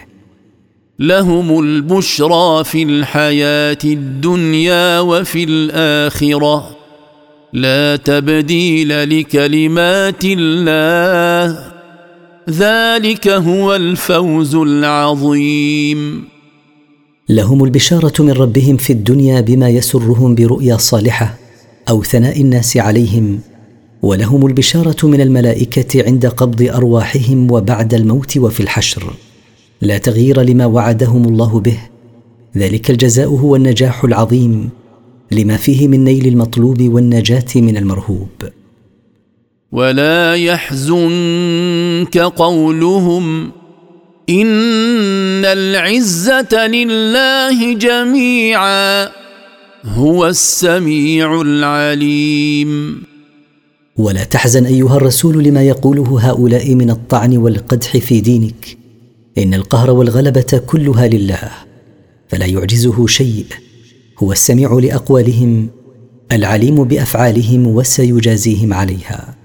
لهم البشرى في الحياة الدنيا وفي الآخرة. لا تبديل لكلمات الله. ذلك هو الفوز العظيم. لهم البشارة من ربهم في الدنيا بما يسرهم برؤيا صالحة أو ثناء الناس عليهم ولهم البشارة من الملائكة عند قبض أرواحهم وبعد الموت وفي الحشر. لا تغيير لما وعدهم الله به ذلك الجزاء هو النجاح العظيم لما فيه من نيل المطلوب والنجاة من المرهوب. ولا يحزنك قولهم إن العزة لله جميعا هو السميع العليم. ولا تحزن أيها الرسول لما يقوله هؤلاء من الطعن والقدح في دينك. إن القهر والغلبة كلها لله فلا يعجزه شيء. هو السميع لأقوالهم العليم بأفعالهم وسيجازيهم عليها.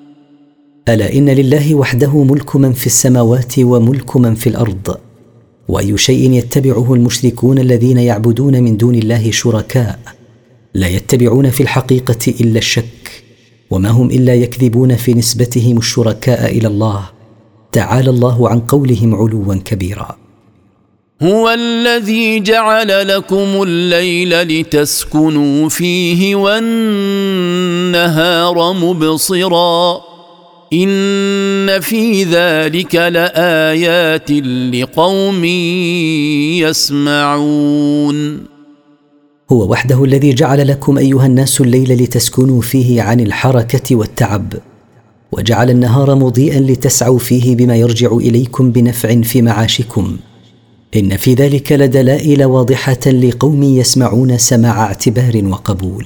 ألا إن لله وحده ملك من في السماوات وملك من في الأرض؟ وأي شيء يتبعه المشركون الذين يعبدون من دون الله شركاء؟ لا يتبعون في الحقيقة إلا الشك. وما هم إلا يكذبون في نسبتهم الشركاء إلى الله. تعالى الله عن قولهم علوا كبيرا. هو الذي جعل لكم الليل لتسكنوا فيه والنهار مبصرا. ان في ذلك لايات لقوم يسمعون. هو وحده الذي جعل لكم أيها الناس الليل لتسكنوا فيه عن الحركة والتعب وجعل النهار مضيئا لتسعوا فيه بما يرجع إليكم بنفع في معاشكم. إن في ذلك لدلائل واضحة لقوم يسمعون سماع اعتبار وقبول.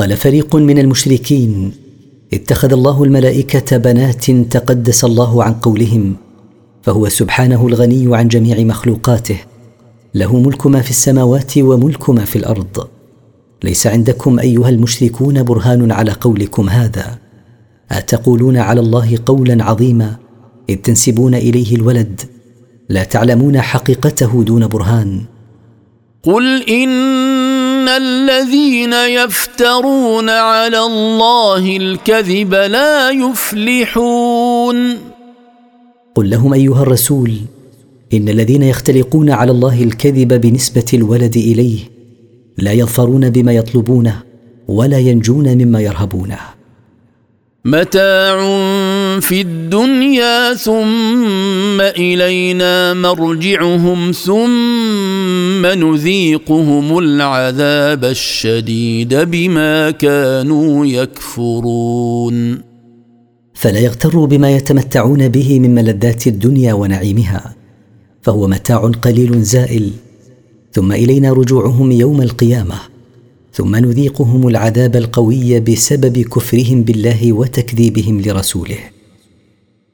قال فريق من المشركين اتخذ الله الملائكة بنات تقدس الله عن قولهم فهو سبحانه الغني عن جميع مخلوقاته له ملك ما في السماوات وملك ما في الأرض. ليس عندكم أيها المشركون برهان على قولكم هذا؟ أتقولون على الله قولا عظيما؟ إذ تنسبون إليه الولد لا تعلمون حقيقته دون برهان. قل إن الذين يفترون على الله الكذب لا يفلحون. قل لهم أيها الرسول إن الذين يختلقون على الله الكذب بنسبة الولد إليه لا يظفرون بما يطلبونه ولا ينجون مما يرهبونه. متاع في الدنيا ثم إلينا مرجعهم ثم نذيقهم العذاب الشديد بما كانوا يكفرون. فلا يغتروا بما يتمتعون به من ملذات الدنيا ونعيمها فهو متاع قليل زائل. ثم إلينا رجوعهم يوم القيامة ثم نذيقهم العذاب القوي بسبب كفرهم بالله وتكذيبهم لرسوله.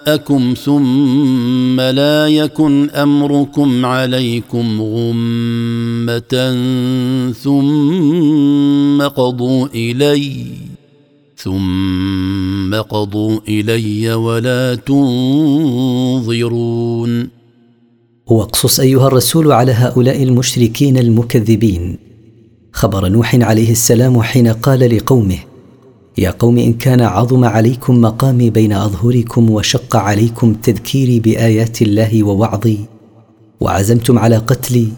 وشركاءكم ثم لا يكن أمركم عليكم غمة ثم قضوا إلي ثم قضوا إلي ولا تنظرون. واقصص أيها الرسول على هؤلاء المشركين المكذبين. خبر نوح عليه السلام حين قال لقومه يا قوم إن كان عظم عليكم مقامي بين أظهركم وشق عليكم تذكيري بآيات الله ووعظي وعزمتم على قتلي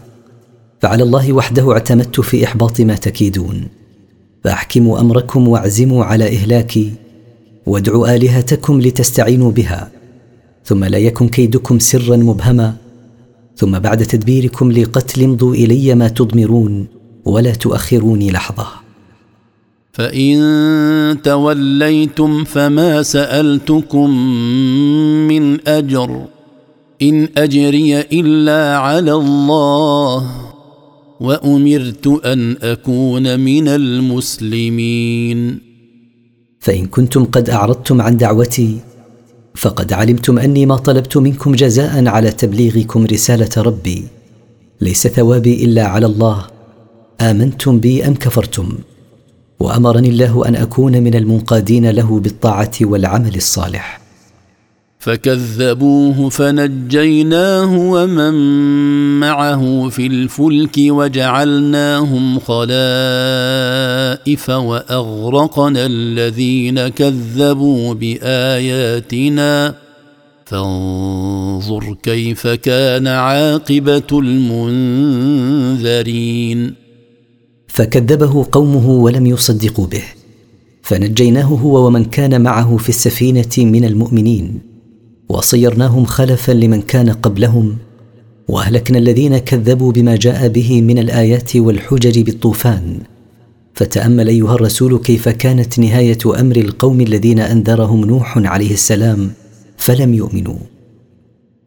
فعلى الله وحده اعتمدت في إحباط ما تكيدون. فأحكموا أمركم وأعزموا على إهلاكي وادعوا آلهتكم لتستعينوا بها. ثم لا يكن كيدكم سرا مبهما ثم بعد تدبيركم لقتل امضوا إلي ما تضمرون ولا تؤخروني لحظة. فإن توليتم فما سألتكم من أجر إن أجري إلا على الله وأمرت أن أكون من المسلمين. فإن كنتم قد أعرضتم عن دعوتي فقد علمتم أني ما طلبت منكم جزاء على تبليغكم رسالة ربي ليس ثوابي إلا على الله. آمنتم بي أم كفرتم؟ وأمرني الله أن أكون من المنقادين له بالطاعة والعمل الصالح. فكذبوه فنجيناه ومن معه في الفلك وجعلناهم خلائف وأغرقنا الذين كذبوا بآياتنا. فانظر كيف كان عاقبة المنذرين. فكذبه قومه ولم يصدقوا به. فنجيناه هو ومن كان معه في السفينة من المؤمنين. وصيرناهم خلفا لمن كان قبلهم. وأهلكنا الذين كذبوا بما جاء به من الآيات والحجج بالطوفان. فتأمل أيها الرسول كيف كانت نهاية أمر القوم الذين أنذرهم نوح عليه السلام فلم يؤمنوا.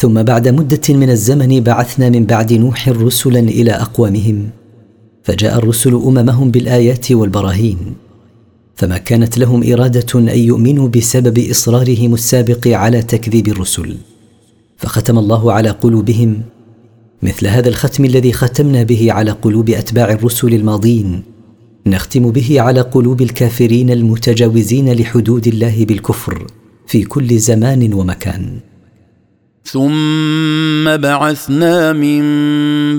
ثم بعد مدة من الزمن بعثنا من بعد نوح رسلا إلى أقوامهم. فجاء الرسل أممهم بالآيات والبراهين. فما كانت لهم إرادة أن يؤمنوا بسبب إصرارهم السابق على تكذيب الرسل. فختم الله على قلوبهم. مثل هذا الختم الذي ختمنا به على قلوب أتباع الرسل الماضين نختم به على قلوب الكافرين المتجاوزين لحدود الله بالكفر في كل زمان ومكان. ثم بعثنا من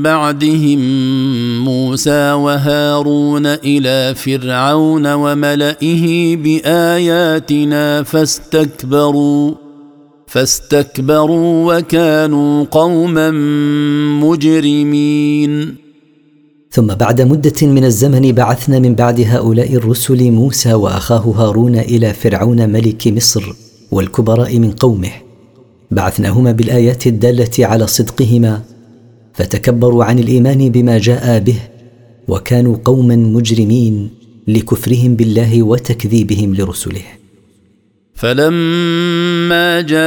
بعدهم موسى وهارون إلى فرعون وملئه باياتنا فاستكبروا فاستكبروا وكانوا قوما مجرمين ثم بعد مده من الزمن بعثنا من بعد هؤلاء الرسل موسى واخاه هارون إلى فرعون ملك مصر والكبراء من قومه بعثناهما بالآيات الدالة على صدقهما فتكبروا عن الإيمان بما جاء به وكانوا قوما مجرمين لكفرهم بالله وتكذيبهم لرسله. فلما جاءهم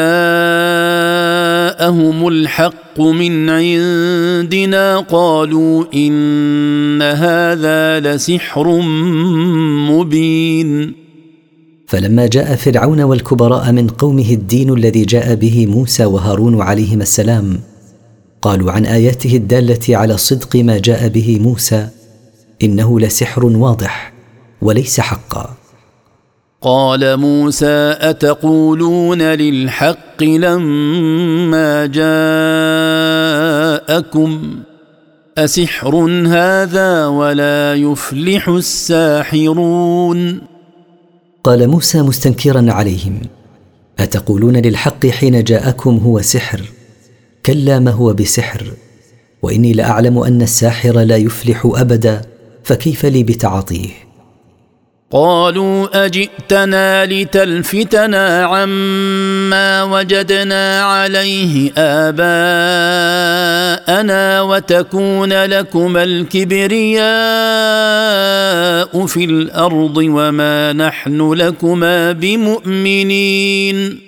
الحق من عندنا قالوا إن هذا لسحر مبين. فلما جاء فرعون والكبراء من قومه الدين الذي جاء به موسى وهارون عليهما السلام قالوا عن آياته الدالة على صدق ما جاء به موسى إنه لسحر واضح وليس حقا. قال موسى أتقولون للحق لما جاءكم؟ أسحر هذا ولا يفلح الساحرون؟ قال موسى مستنكرا عليهم أتقولون للحق حين جاءكم هو سحر؟ كلا ما هو بسحر وإني لأعلم أن الساحر لا يفلح أبدا فكيف لي بتعاطيه؟ قالوا أجئتنا لتلفتنا عما وجدنا عليه آباءنا وتكون لكما الكبرياء في الأرض وما نحن لكما بمؤمنين.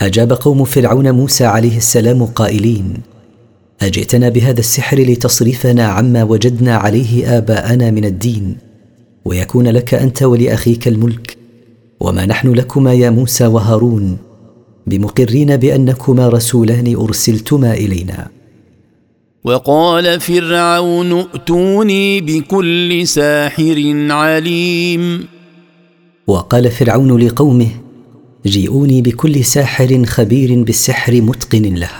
أجاب قوم فرعون موسى عليه السلام قائلين أجئتنا بهذا السحر لتصرفنا عما وجدنا عليه آباءنا من الدين ويكون لك أنت ولأخيك الملك. وما نحن لكما يا موسى وهارون بمقرين بأنكما رسولان أرسلتما إلينا. وقال فرعون ائتوني بكل ساحر عليم. وقال فرعون لقومه جيئوني بكل ساحر خبير بالسحر متقن له.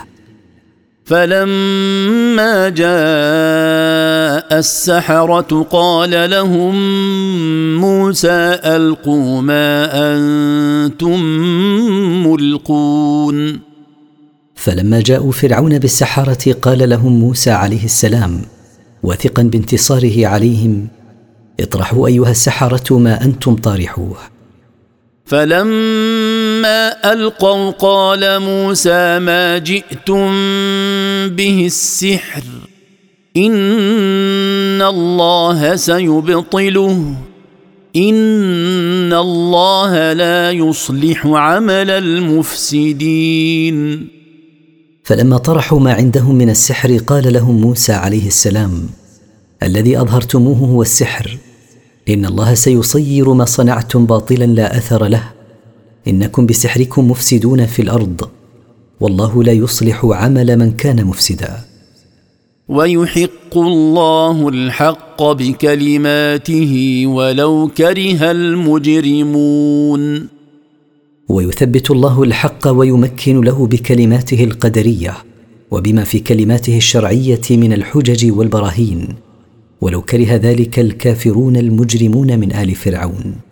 فلما جاء السحرة قال لهم موسى ألقوا ما أنتم ملقون. فلما جاءوا فرعون بالسحرة قال لهم موسى عليه السلام واثقا بانتصاره عليهم اطرحوا أيها السحرة ما أنتم طارحوه. فلما ألقوا قال موسى ما جئتم به السحر. إن الله سيبطله. إن الله لا يصلح عمل المفسدين. فلما طرحوا ما عندهم من السحر قال لهم موسى عليه السلام الذي أظهرتموه هو السحر. إن الله سيصير ما صنعتم باطلا لا أثر له. إنكم بسحركم مفسدون في الأرض. والله لا يصلح عمل من كان مفسدا. ويحق الله الحق بكلماته ولو كره المجرمون. ويثبت الله الحق ويمكن له بكلماته القدرية وبما في كلماته الشرعية من الحجج والبراهين. ولو كره ذلك الكافرون المجرمون من آل فرعون.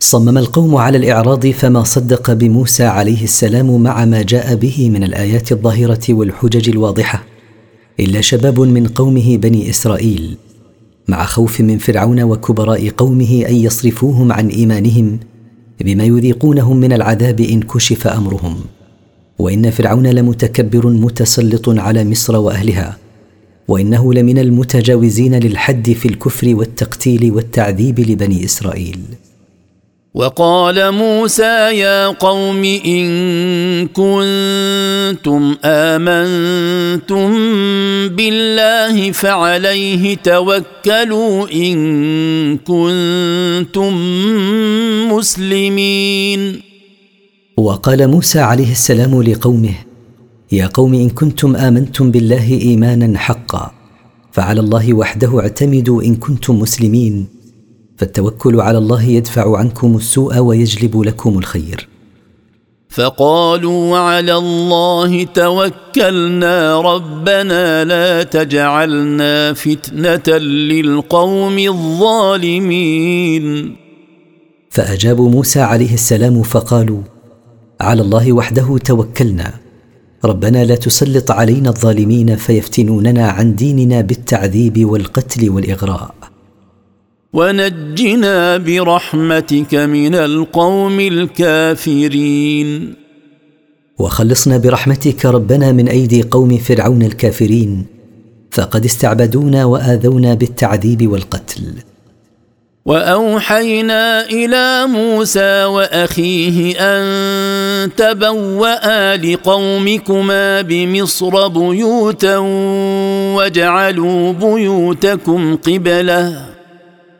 صمم القوم على الإعراض فما صدق بموسى عليه السلام مع ما جاء به من الآيات الظاهرة والحجج الواضحة. إلا شباب من قومه بني إسرائيل مع خوف من فرعون وكبراء قومه أن يصرفوهم عن إيمانهم بما يذيقونهم من العذاب إن كشف أمرهم. وإن فرعون لمتكبر متسلط على مصر وأهلها وإنه لمن المتجاوزين للحد في الكفر والتقتيل والتعذيب لبني إسرائيل. وقال موسى يا قوم إن كنتم آمنتم بالله فعليه توكلوا إن كنتم مسلمين. وقال موسى عليه السلام لقومه يا قوم إن كنتم آمنتم بالله إيمانا حقا فعلى الله وحده اعتمدوا إن كنتم مسلمين. فالتوكل على الله يدفع عنكم السوء ويجلب لكم الخير. فقالوا على الله توكلنا ربنا لا تجعلنا فتنة للقوم الظالمين. فأجابوا موسى عليه السلام فقالوا على الله وحده توكلنا ربنا لا تسلط علينا الظالمين فيفتنوننا عن ديننا بالتعذيب والقتل والإغراء. ونجنا برحمتك من القوم الكافرين. وخلصنا برحمتك ربنا من أيدي قوم فرعون الكافرين فقد استعبدونا وآذونا بالتعذيب والقتل. وأوحينا إلى موسى وأخيه أن تبوأ لقومكما بمصر بيوتا وجعلوا بيوتكم قبلة.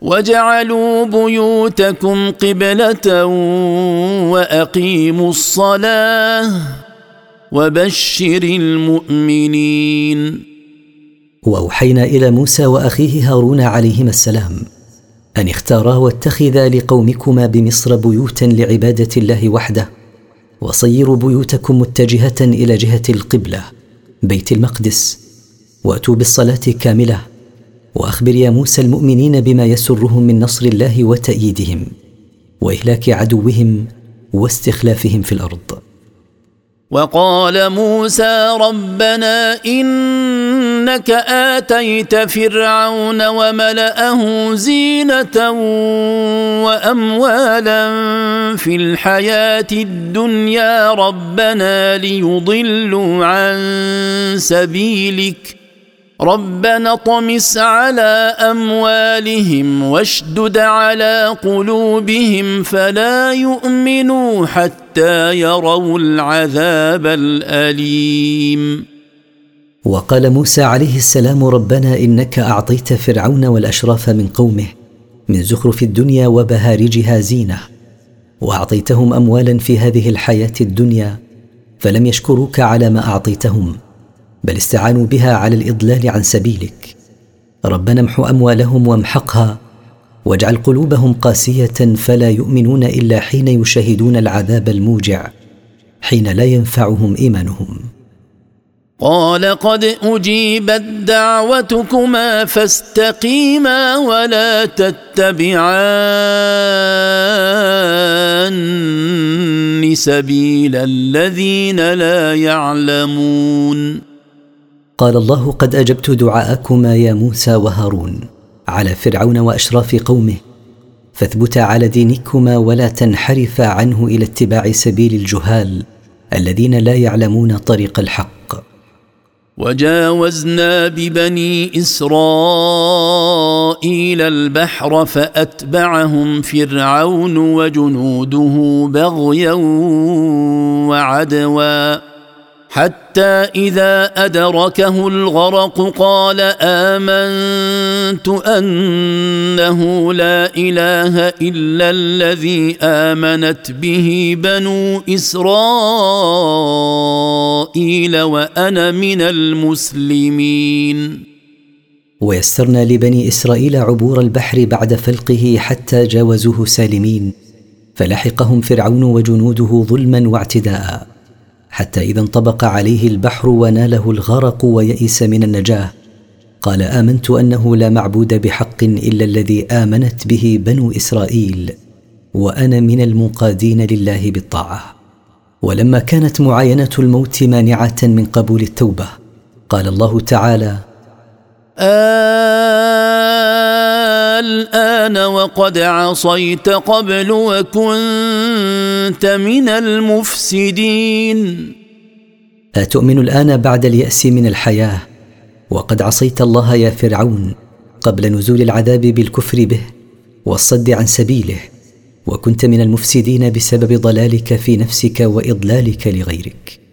وجعلوا بيوتكم قبله واقيموا الصلاه وبشر المؤمنين واوحينا إلى موسى واخيه هارون عليهما السلام ان اختارا واتخذا لقومكما بمصر بيوتا لعباده الله وحده وصيروا بيوتكم متجهه إلى جهه القبله بيت المقدس واتوا بالصلاه كامله وأخبر يا موسى المؤمنين بما يسرهم من نصر الله وتأييدهم وإهلاك عدوهم واستخلافهم في الأرض. وقال موسى ربنا إنك آتيت فرعون وملأه زينة وأموالا في الحياة الدنيا ربنا ليضلوا عن سبيلك ربنا طمس على أموالهم واشدد على قلوبهم فلا يؤمنوا حتى يروا العذاب الأليم. وقال موسى عليه السلام ربنا إنك أعطيت فرعون والأشراف من قومه من زخرف الدنيا وبهارجها زينة وأعطيتهم اموالا في هذه الحياة الدنيا فلم يشكروك على ما أعطيتهم. بل استعانوا بها على الإضلال عن سبيلك. ربنا امح أموالهم وامحقها واجعل قلوبهم قاسية فلا يؤمنون إلا حين يشاهدون العذاب الموجع حين لا ينفعهم إيمانهم. قال قد أجيبت دعوتكما فاستقيما ولا تتبعان سبيل الذين لا يعلمون. قال الله قد أجبت دعاءكما يا موسى وهارون على فرعون وأشراف قومه. فاثبتا على دينكما ولا تنحرفا عنه إلى اتباع سبيل الجهال الذين لا يعلمون طريق الحق. وجاوزنا ببني إسرائيل البحر فأتبعهم فرعون وجنوده بغيا وعدوا. حتى إذا أدركه الغرق قال آمنت أنه لا إله إلا الذي آمنت به بنو إسرائيل وأنا من المسلمين. ويسرنا لبني إسرائيل عبور البحر بعد فلقه حتى جاوزوه سالمين فلحقهم فرعون وجنوده ظلما واعتداء. حتى إذا انطبق عليه البحر وناله الغرق ويئس من النجاة. قال آمنت أنه لا معبود بحق إلا الذي آمنت به بنو إسرائيل وأنا من المنقادين لله بالطاعة. ولما كانت معاينة الموت مانعة من قبول التوبة قال الله تعالى الآن وقد عصيت قبل وكنت من المفسدين. أتؤمن الآن بعد اليأس من الحياة؟ وقد عصيت الله يا فرعون قبل نزول العذاب بالكفر به والصد عن سبيله وكنت من المفسدين بسبب ضلالك في نفسك وإضلالك لغيرك.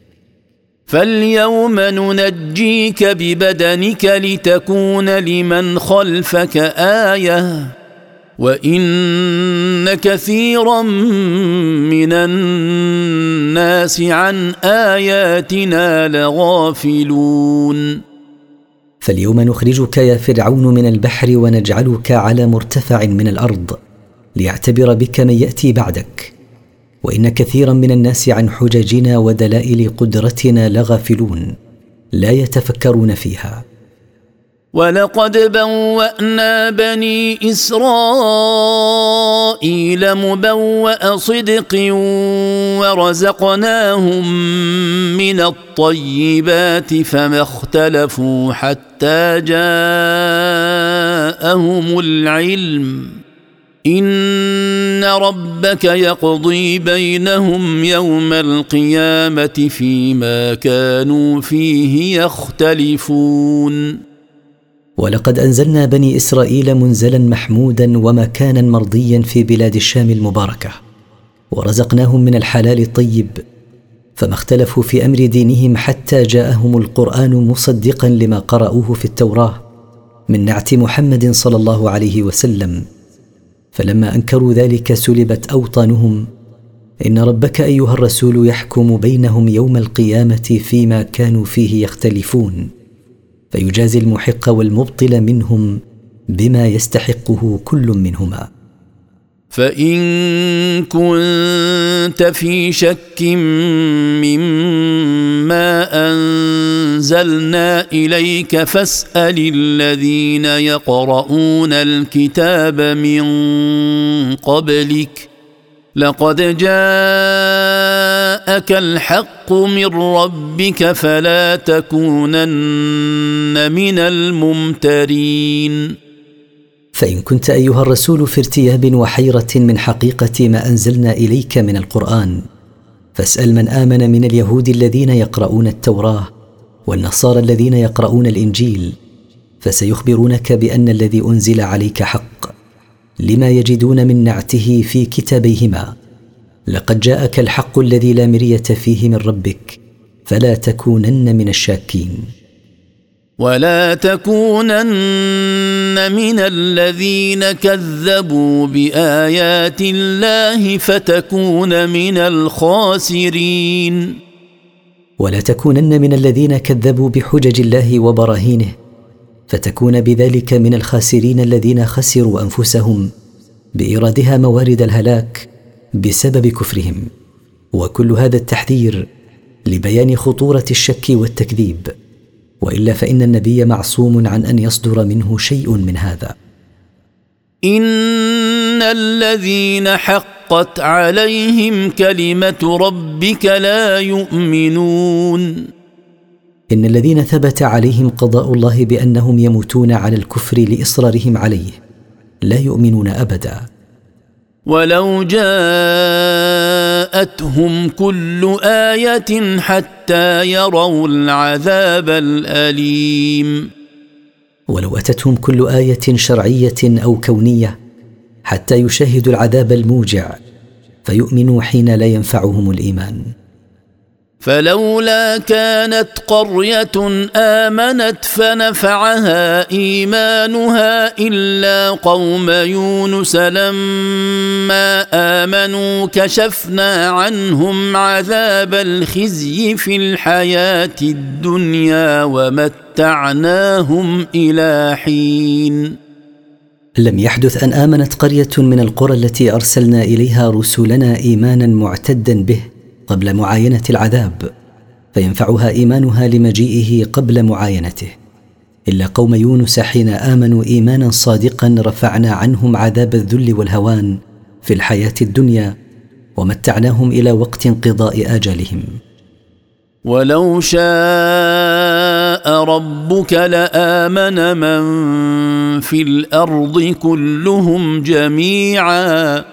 فاليوم ننجيك ببدنك لتكون لمن خلفك إيه وان كثيرا من الناس عن اياتنا لغافلون فاليوم نخرجك يا فرعون من البحر ونجعلك على مرتفع من الأرض ليعتبر بك من ياتي بعدك وإن كثيرا من الناس عن حججنا ودلائل قدرتنا لغافلون لا يتفكرون فيها. ولقد بوأنا بني إسرائيل مبوأ صدق ورزقناهم من الطيبات فما اختلفوا حتى جاءهم العلم. إن ربك يقضي بينهم يوم القيامة فيما كانوا فيه يختلفون. ولقد أنزلنا بني إسرائيل منزلا محمودا ومكانا مرضيا في بلاد الشام المباركة ورزقناهم من الحلال الطيب فما اختلفوا في أمر دينهم حتى جاءهم القرآن مصدقا لما قرأوه في التوراة من نعت محمد صلى الله عليه وسلم. فلما أنكروا ذلك سلبت أوطانهم. إن ربك أيها الرسول يحكم بينهم يوم القيامة فيما كانوا فيه يختلفون. فيجازي المحق والمبطل منهم بما يستحقه كل منهما. فإن كنت في شك مما أنزلنا إليك فاسأل الذين يقرؤون الكتاب من قبلك لقد جاءك الحق من ربك فلا تكونن من الممترين. فإن كنت أيها الرسول في ارتياب وحيرة من حقيقة ما أنزلنا إليك من القرآن فاسأل من آمن من اليهود الذين يقرؤون التوراة والنصارى الذين يقرؤون الإنجيل فسيخبرونك بأن الذي أنزل عليك حق لما يجدون من نعته في كتابيهما. لقد جاءك الحق الذي لا مرية فيه من ربك فلا تكونن من الشاكين. ولا تكونن من الذين كذبوا بآيات الله فتكون من الخاسرين. ولا تكونن من الذين كذبوا بحجج الله وبراهينه فتكون بذلك من الخاسرين الذين خسروا أنفسهم بإيرادها موارد الهلاك بسبب كفرهم. وكل هذا التحذير لبيان خطورة الشك والتكذيب. وإلا فإن النبي معصوم عن أن يصدر منه شيء من هذا. إن الذين حقت عليهم كلمة ربك لا يؤمنون. إن الذين ثبت عليهم قضاء الله بأنهم يموتون على الكفر لإصرارهم عليه لا يؤمنون أبدا. ولو جاءتهم كل آية حتى يروا العذاب الأليم. ولو أتتهم كل آية شرعية أو كونية حتى يشاهدوا العذاب الموجع فيؤمنوا حين لا ينفعهم الإيمان. فلولا كانت قرية آمنت فنفعها إيمانها إلا قوم يونس لما آمنوا كشفنا عنهم عذاب الخزي في الحياة الدنيا ومتعناهم إلى حين. لم يحدث أن آمنت قرية من القرى التي أرسلنا إليها رسلنا إيمانا معتدا به قبل معاينة العذاب فينفعها إيمانها لمجيئه قبل معاينته. إلا قوم يونس حين آمنوا إيمانا صادقا رفعنا عنهم عذاب الذل والهوان في الحياة الدنيا ومتعناهم إلى وقت انقضاء آجالهم. ولو شاء ربك لامن من في الأرض كلهم جميعا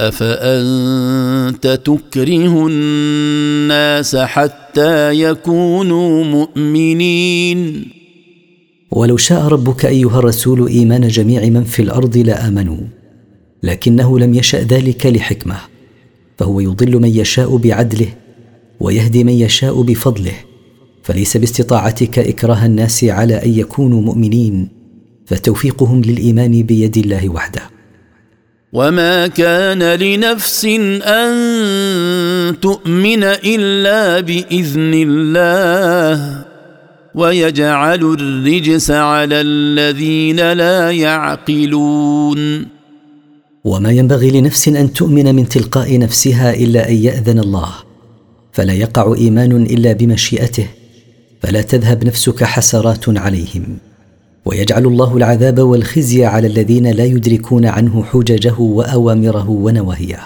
افانت تكره الناس حتى يكونوا مؤمنين؟ ولو شاء ربك ايها الرسول ايمان جميع من في الأرض لامنوا لكنه لم يشا ذلك لحكمه فهو يضل من يشاء بعدله ويهدي من يشاء بفضله فليس باستطاعتك إكراه الناس على أن يكونوا مؤمنين فتوفيقهم للإيمان بيد الله وحده. وما كان لنفس أن تؤمن إلا بإذن الله ويجعل الرجس على الذين لا يعقلون. وما ينبغي لنفس أن تؤمن من تلقاء نفسها إلا أن يأذن الله فلا يقع إيمان إلا بمشيئته فلا تذهب نفسك حسرات عليهم. ويجعل الله العذاب والخزي على الذين لا يدركون عنه حججه وأوامره ونواهيه.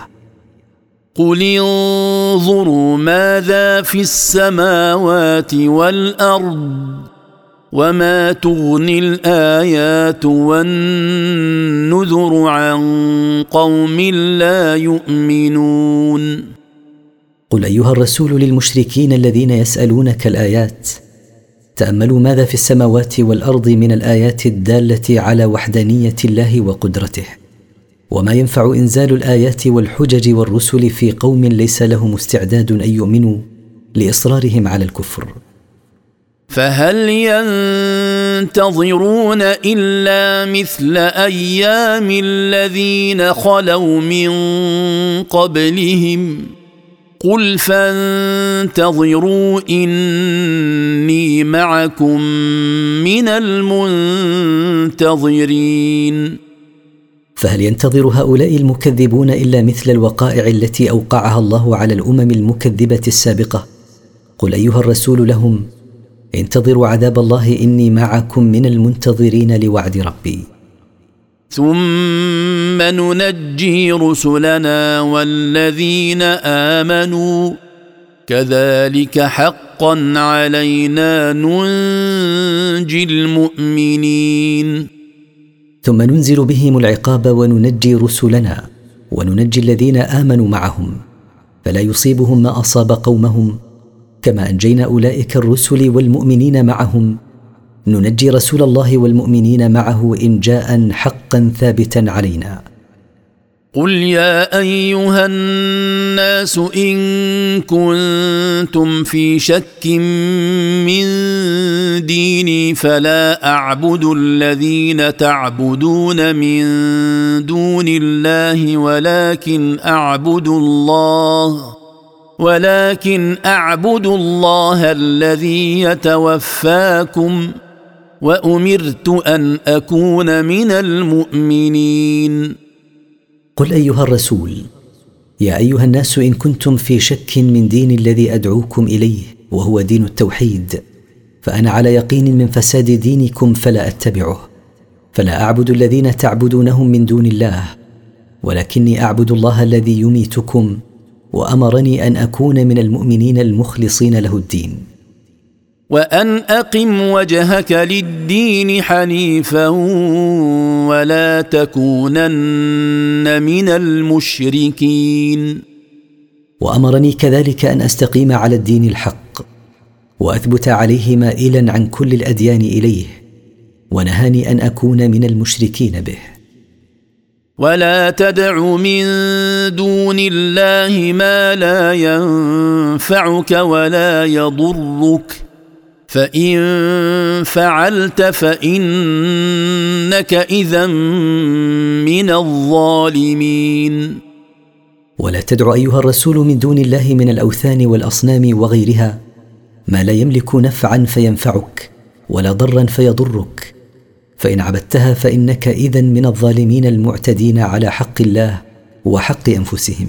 قل انظروا ماذا في السماوات والارض وما تغني الايات والنذر عن قوم لا يؤمنون قل أيها الرسول للمشركين الذين يسألونك الآيات تأملوا ماذا في السماوات والأرض من الآيات الدالة على وحدانية الله وقدرته وما ينفع إنزال الآيات والحجج والرسل في قوم ليس لهم استعداد أن يؤمنوا لإصرارهم على الكفر. فهل ينتظرون إلا مثل أيام الذين خلوا من قبلهم؟ قل فانتظروا إني معكم من المنتظرين. فهل ينتظر هؤلاء المكذبون إلا مثل الوقائع التي أوقعها الله على الأمم المكذبة السابقة؟ قل أيها الرسول لهم انتظروا عذاب الله إني معكم من المنتظرين لوعد ربي. ثم ننجي رسلنا والذين آمنوا. كذلك حقا علينا ننجي المؤمنين. ثم ننزل بهم العقاب وننجي رسلنا وننجي الذين آمنوا معهم. فلا يصيبهم ما أصاب قومهم كما أنجينا أولئك الرسل والمؤمنين معهم. ننجي رسول الله والمؤمنين معه انجاء حقا ثابتا علينا. قل يا أيها الناس إن كنتم في شك من ديني فلا أعبد الذين تعبدون من دون الله ولكن أعبد الله ولكن أعبد الله الذي يتوفاكم. وأمرت أن أكون من المؤمنين. قل أيها الرسول يا أيها الناس إن كنتم في شك من دين الذي أدعوكم إليه وهو دين التوحيد فأنا على يقين من فساد دينكم فلا أتبعه فلا أعبد الذين تعبدونهم من دون الله ولكني أعبد الله الذي يميتكم وأمرني أن أكون من المؤمنين المخلصين له الدين. وأن أقم وجهك للدين حنيفا ولا تكونن من المشركين. وأمرني كذلك أن أستقيم على الدين الحق وأثبت عليه مائلا عن كل الأديان إليه ونهاني أن أكون من المشركين به. ولا تدع من دون الله ما لا ينفعك ولا يضرك. فان فعلت فانك اذا من الظالمين ولا تدع ايها الرسول من دون الله من الاوثان والاصنام وغيرها ما لا يملك نفعا فينفعك ولا ضرا فيضرك فان عبدتها فانك اذا من الظالمين المعتدين على حق الله وحق انفسهم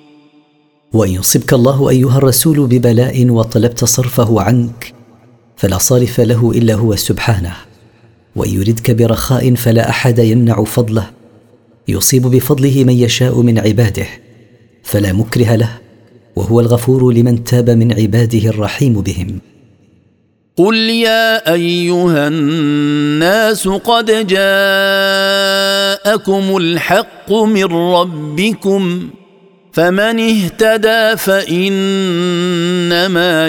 وإن يصبك الله أيها الرسول ببلاء وطلبت صرفه عنك فلا صارف له إلا هو سبحانه. وإن يردك برخاء فلا أحد يمنع فضله. يصيب بفضله من يشاء من عباده فلا مكره له وهو الغفور لمن تاب من عباده الرحيم بهم. قل يا أيها الناس قد جاءكم الحق من ربكم فمن اهتدى فإنما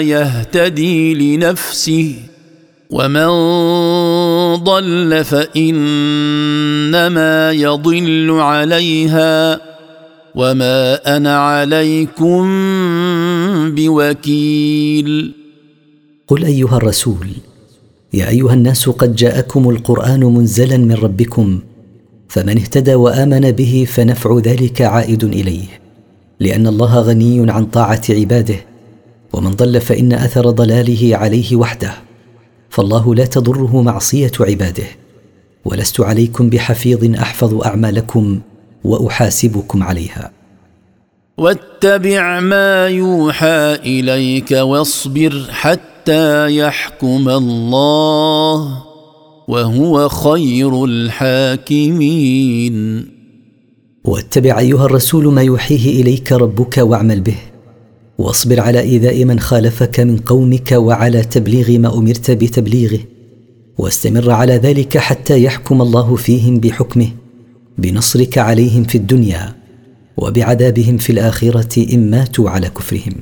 يهتدي لنفسه ومن ضل فإنما يضل عليها وما أنا عليكم بوكيل. قل أيها الرسول يا أيها الناس قد جاءكم القرآن منزلا من ربكم فمن اهتدى وآمن به فنفع ذلك عائد إليه. لأن الله غني عن طاعة عباده ومن ضل فإن أثر ضلاله عليه وحده. فالله لا تضره معصية عباده. ولست عليكم بحفيظ أحفظ أعمالكم وأحاسبكم عليها. واتبع ما يوحى إليك واصبر حتى يحكم الله وهو خير الحاكمين. واتبع أيها الرسول ما يوحيه إليك ربك واعمل به. واصبر على إيذاء من خالفك من قومك وعلى تبليغ ما أمرت بتبليغه. واستمر على ذلك حتى يحكم الله فيهم بحكمه بنصرك عليهم في الدنيا وبعذابهم في الآخرة إن ماتوا على كفرهم.